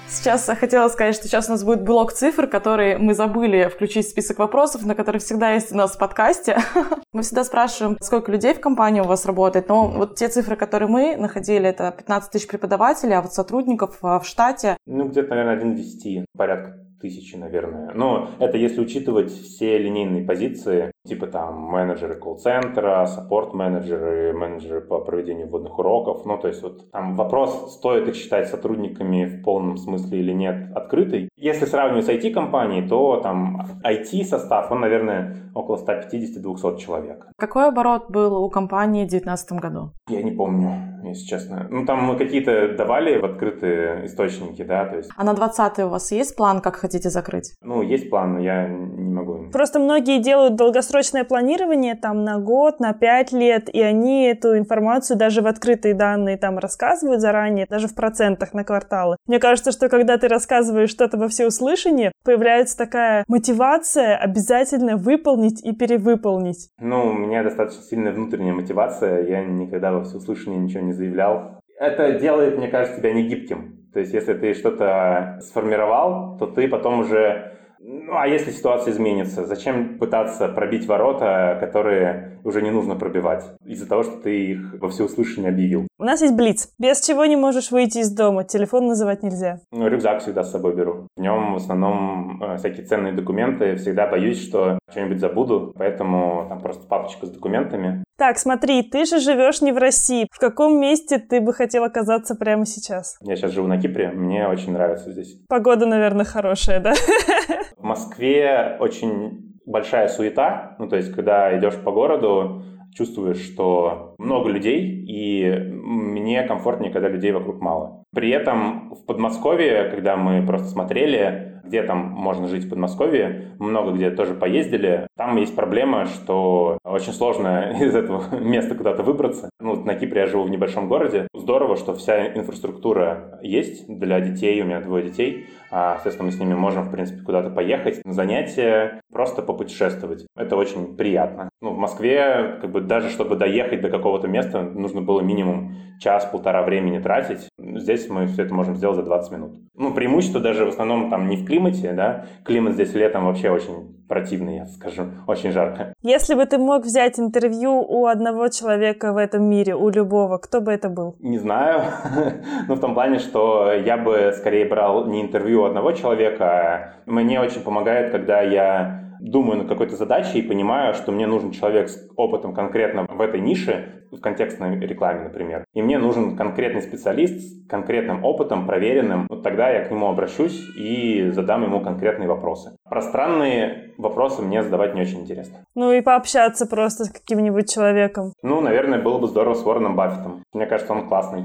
Сейчас хотела сказать, что сейчас у нас будет блок цифр, который мы забыли включить в список вопросов, на который всегда есть у нас в подкасте. Мы всегда спрашиваем, сколько людей в компании у вас работает. Но вот те цифры, которые мы находили, это 15 тысяч преподавателей, а вот сотрудников а, в штате... Ну, где-то, наверное, один к 10, порядка тысячи, наверное. Но это если учитывать все линейные позиции, типа там менеджеры колл-центра, саппорт-менеджеры, менеджеры по проведению вводных уроков. Ну, то есть вот там вопрос, стоит их считать сотрудниками в полном смысле или нет, открытый. Если сравнивать с IT-компанией, то там IT-состав, он, наверное, около 150-200 человек. Какой оборот был у компании в 2019 году? Я не помню, если честно. Ну, там мы какие-то давали в открытые источники, да, то есть. А на 20 у вас есть план, как хотите закрыть? Ну, есть план, но я не могу. Просто многие делают долгосрочное планирование там на год, на пять лет, и они эту информацию даже в открытые данные там рассказывают заранее, даже в процентах на кварталы. Мне кажется, что когда ты рассказываешь что-то во всеуслышание, появляется такая мотивация обязательно выполнить и перевыполнить. Ну, у меня достаточно сильная внутренняя мотивация, я никогда во всеуслышание ничего не заявлял. Это делает, мне кажется, тебя не гибким. То есть, если ты что-то сформировал, то ты потом уже ну, а если ситуация изменится, зачем пытаться пробить ворота, которые уже не нужно пробивать, из-за того, что ты их во всеуслышание объявил? У нас есть блиц. Без чего не можешь выйти из дома, телефон называть нельзя. Ну, рюкзак всегда с собой беру. В нем в основном э, всякие ценные документы. Всегда боюсь, что что-нибудь забуду, поэтому там просто папочка с документами. Так, смотри, ты же живешь не в России. В каком месте ты бы хотел оказаться прямо сейчас? Я сейчас живу на Кипре, мне очень нравится здесь. Погода, наверное, хорошая, да? В Москве очень большая суета, ну то есть когда идешь по городу, чувствуешь, что много людей, и мне комфортнее, когда людей вокруг мало. При этом в Подмосковье, когда мы просто смотрели, где там можно жить в Подмосковье, много где тоже поездили, там есть проблема, что очень сложно из этого места куда-то выбраться. Ну, на Кипре я живу в небольшом городе. Здорово, что вся инфраструктура есть для детей, у меня двое детей, соответственно, мы с ними можем, в принципе, куда-то поехать на занятия, просто попутешествовать. Это очень приятно. Ну, в Москве, как бы, даже чтобы доехать до какого-то места, нужно было минимум час-полтора времени тратить. Здесь мы все это можем сделать за 20 минут. Ну, преимущество даже в основном там не в климате, да. Климат здесь летом вообще очень противный, я скажу, очень жарко. Если бы ты мог взять интервью у одного человека в этом мире, у любого, кто бы это был? Не знаю, но в том плане, что я бы скорее брал не интервью у одного человека, мне очень помогает, когда я думаю над какой-то задачей и понимаю, что мне нужен человек с опытом конкретно в этой нише, в контекстной рекламе, например. И мне нужен конкретный специалист с конкретным опытом, проверенным. Вот тогда я к нему обращусь и задам ему конкретные вопросы. Пространные вопросы мне задавать не очень интересно. Ну и пообщаться просто с каким-нибудь человеком. Ну, наверное, было бы здорово с Уорреном Баффетом. Мне кажется, он классный.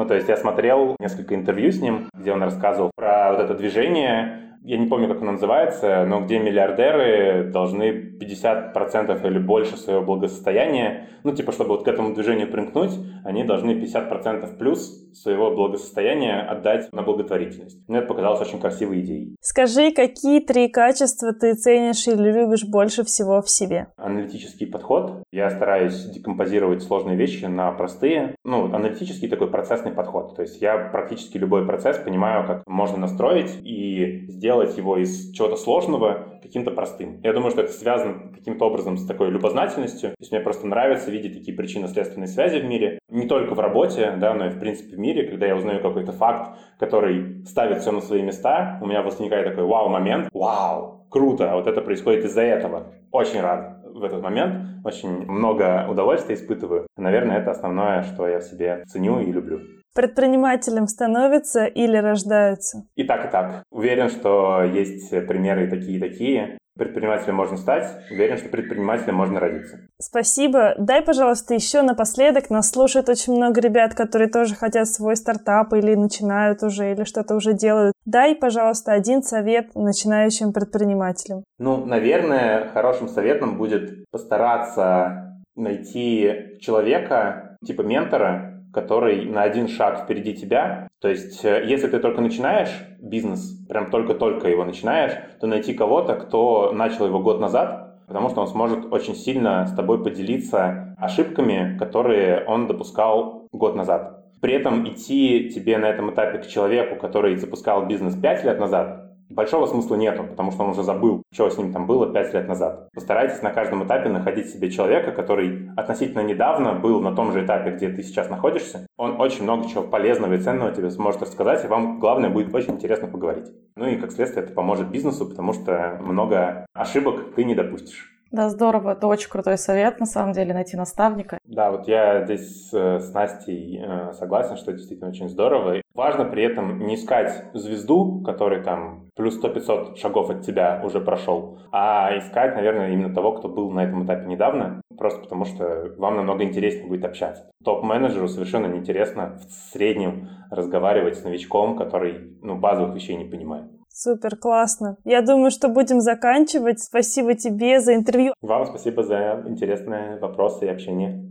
Ну, то есть я смотрел несколько интервью с ним, где он рассказывал про вот это движение, я не помню, как оно называется, но где миллиардеры должны 50% или больше своего благосостояния, ну, типа, чтобы вот к этому движению примкнуть, они должны 50% плюс своего благосостояния отдать на благотворительность. Мне это показалось очень красивой идеей. Скажи, какие три качества ты ценишь или любишь больше всего в себе? Аналитический подход. Я стараюсь декомпозировать сложные вещи на простые. Ну, аналитический такой процессный подход. То есть я практически любой процесс понимаю, как можно настроить и сделать его из чего-то сложного каким-то простым. Я думаю, что это связано каким-то образом с такой любознательностью. То есть мне просто нравится видеть такие причинно-следственные связи в мире. Не только в работе, да, но и в принципе мире, когда я узнаю какой-то факт, который ставит все на свои места, у меня возникает такой вау-момент. Вау, круто, а вот это происходит из-за этого. Очень рад в этот момент, очень много удовольствия испытываю. Наверное, это основное, что я в себе ценю и люблю. Предпринимателем становятся или рождаются? И так, и так. Уверен, что есть примеры такие, и такие. Предпринимателем можно стать, уверен, что предпринимателем можно родиться. Спасибо. Дай, пожалуйста, еще напоследок. Нас слушает очень много ребят, которые тоже хотят свой стартап или начинают уже, или что-то уже делают. Дай, пожалуйста, один совет начинающим предпринимателям. Ну, наверное, хорошим советом будет постараться найти человека, типа ментора, который на один шаг впереди тебя. То есть, э, если ты только начинаешь бизнес, прям только-только его начинаешь, то найти кого-то, кто начал его год назад, потому что он сможет очень сильно с тобой поделиться ошибками, которые он допускал год назад. При этом идти тебе на этом этапе к человеку, который запускал бизнес 5 лет назад, большого смысла нету, потому что он уже забыл, что с ним там было пять лет назад. Постарайтесь на каждом этапе находить себе человека, который относительно недавно был на том же этапе, где ты сейчас находишься. Он очень много чего полезного и ценного тебе сможет рассказать, и вам, главное, будет очень интересно поговорить. Ну и, как следствие, это поможет бизнесу, потому что много ошибок ты не допустишь. Да, здорово, это очень крутой совет, на самом деле, найти наставника. Да, вот я здесь э, с Настей э, согласен, что это действительно очень здорово. Важно при этом не искать звезду, который там плюс 100-500 шагов от тебя уже прошел, а искать, наверное, именно того, кто был на этом этапе недавно, просто потому что вам намного интереснее будет общаться. Топ-менеджеру совершенно неинтересно в среднем разговаривать с новичком, который ну, базовых вещей не понимает. Супер, классно. Я думаю, что будем заканчивать. Спасибо тебе за интервью. Вам спасибо за интересные вопросы и общение.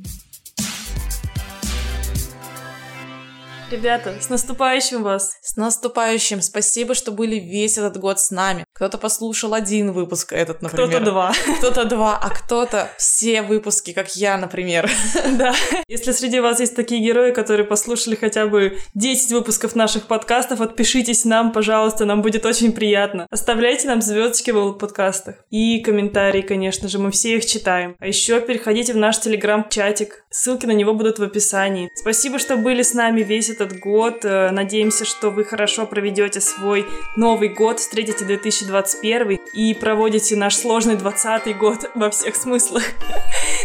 Ребята, с наступающим вас! С наступающим! Спасибо, что были весь этот год с нами. Кто-то послушал один выпуск этот, например. Кто-то два. Кто-то два, а кто-то все выпуски, как я, например. Да. Если среди вас есть такие герои, которые послушали хотя бы 10 выпусков наших подкастов, отпишитесь нам, пожалуйста, нам будет очень приятно. Оставляйте нам звездочки в подкастах. И комментарии, конечно же, мы все их читаем. А еще переходите в наш телеграм-чатик. Ссылки на него будут в описании. Спасибо, что были с нами весь этот год. Э, надеемся, что вы хорошо проведете свой Новый год, встретите 2021 и проводите наш сложный 20 год во всех смыслах.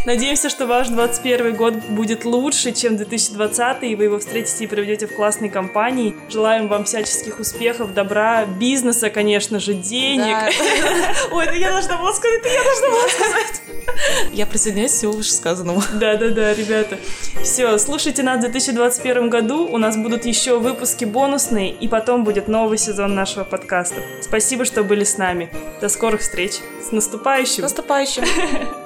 Надеемся, что ваш 21 год будет лучше, чем 2020, и вы его встретите и проведете в классной компании. Желаем вам всяческих успехов, добра, бизнеса, конечно же, денег. Ой, это я должна была сказать, это я должна была сказать. Я присоединяюсь к всему вышесказанному. Да-да-да, ребята. Все, слушайте нас в 2021 году. У нас будут еще выпуски бонусные, и потом будет новый сезон нашего подкаста. Спасибо, что были с нами. До скорых встреч. С наступающим! С наступающим!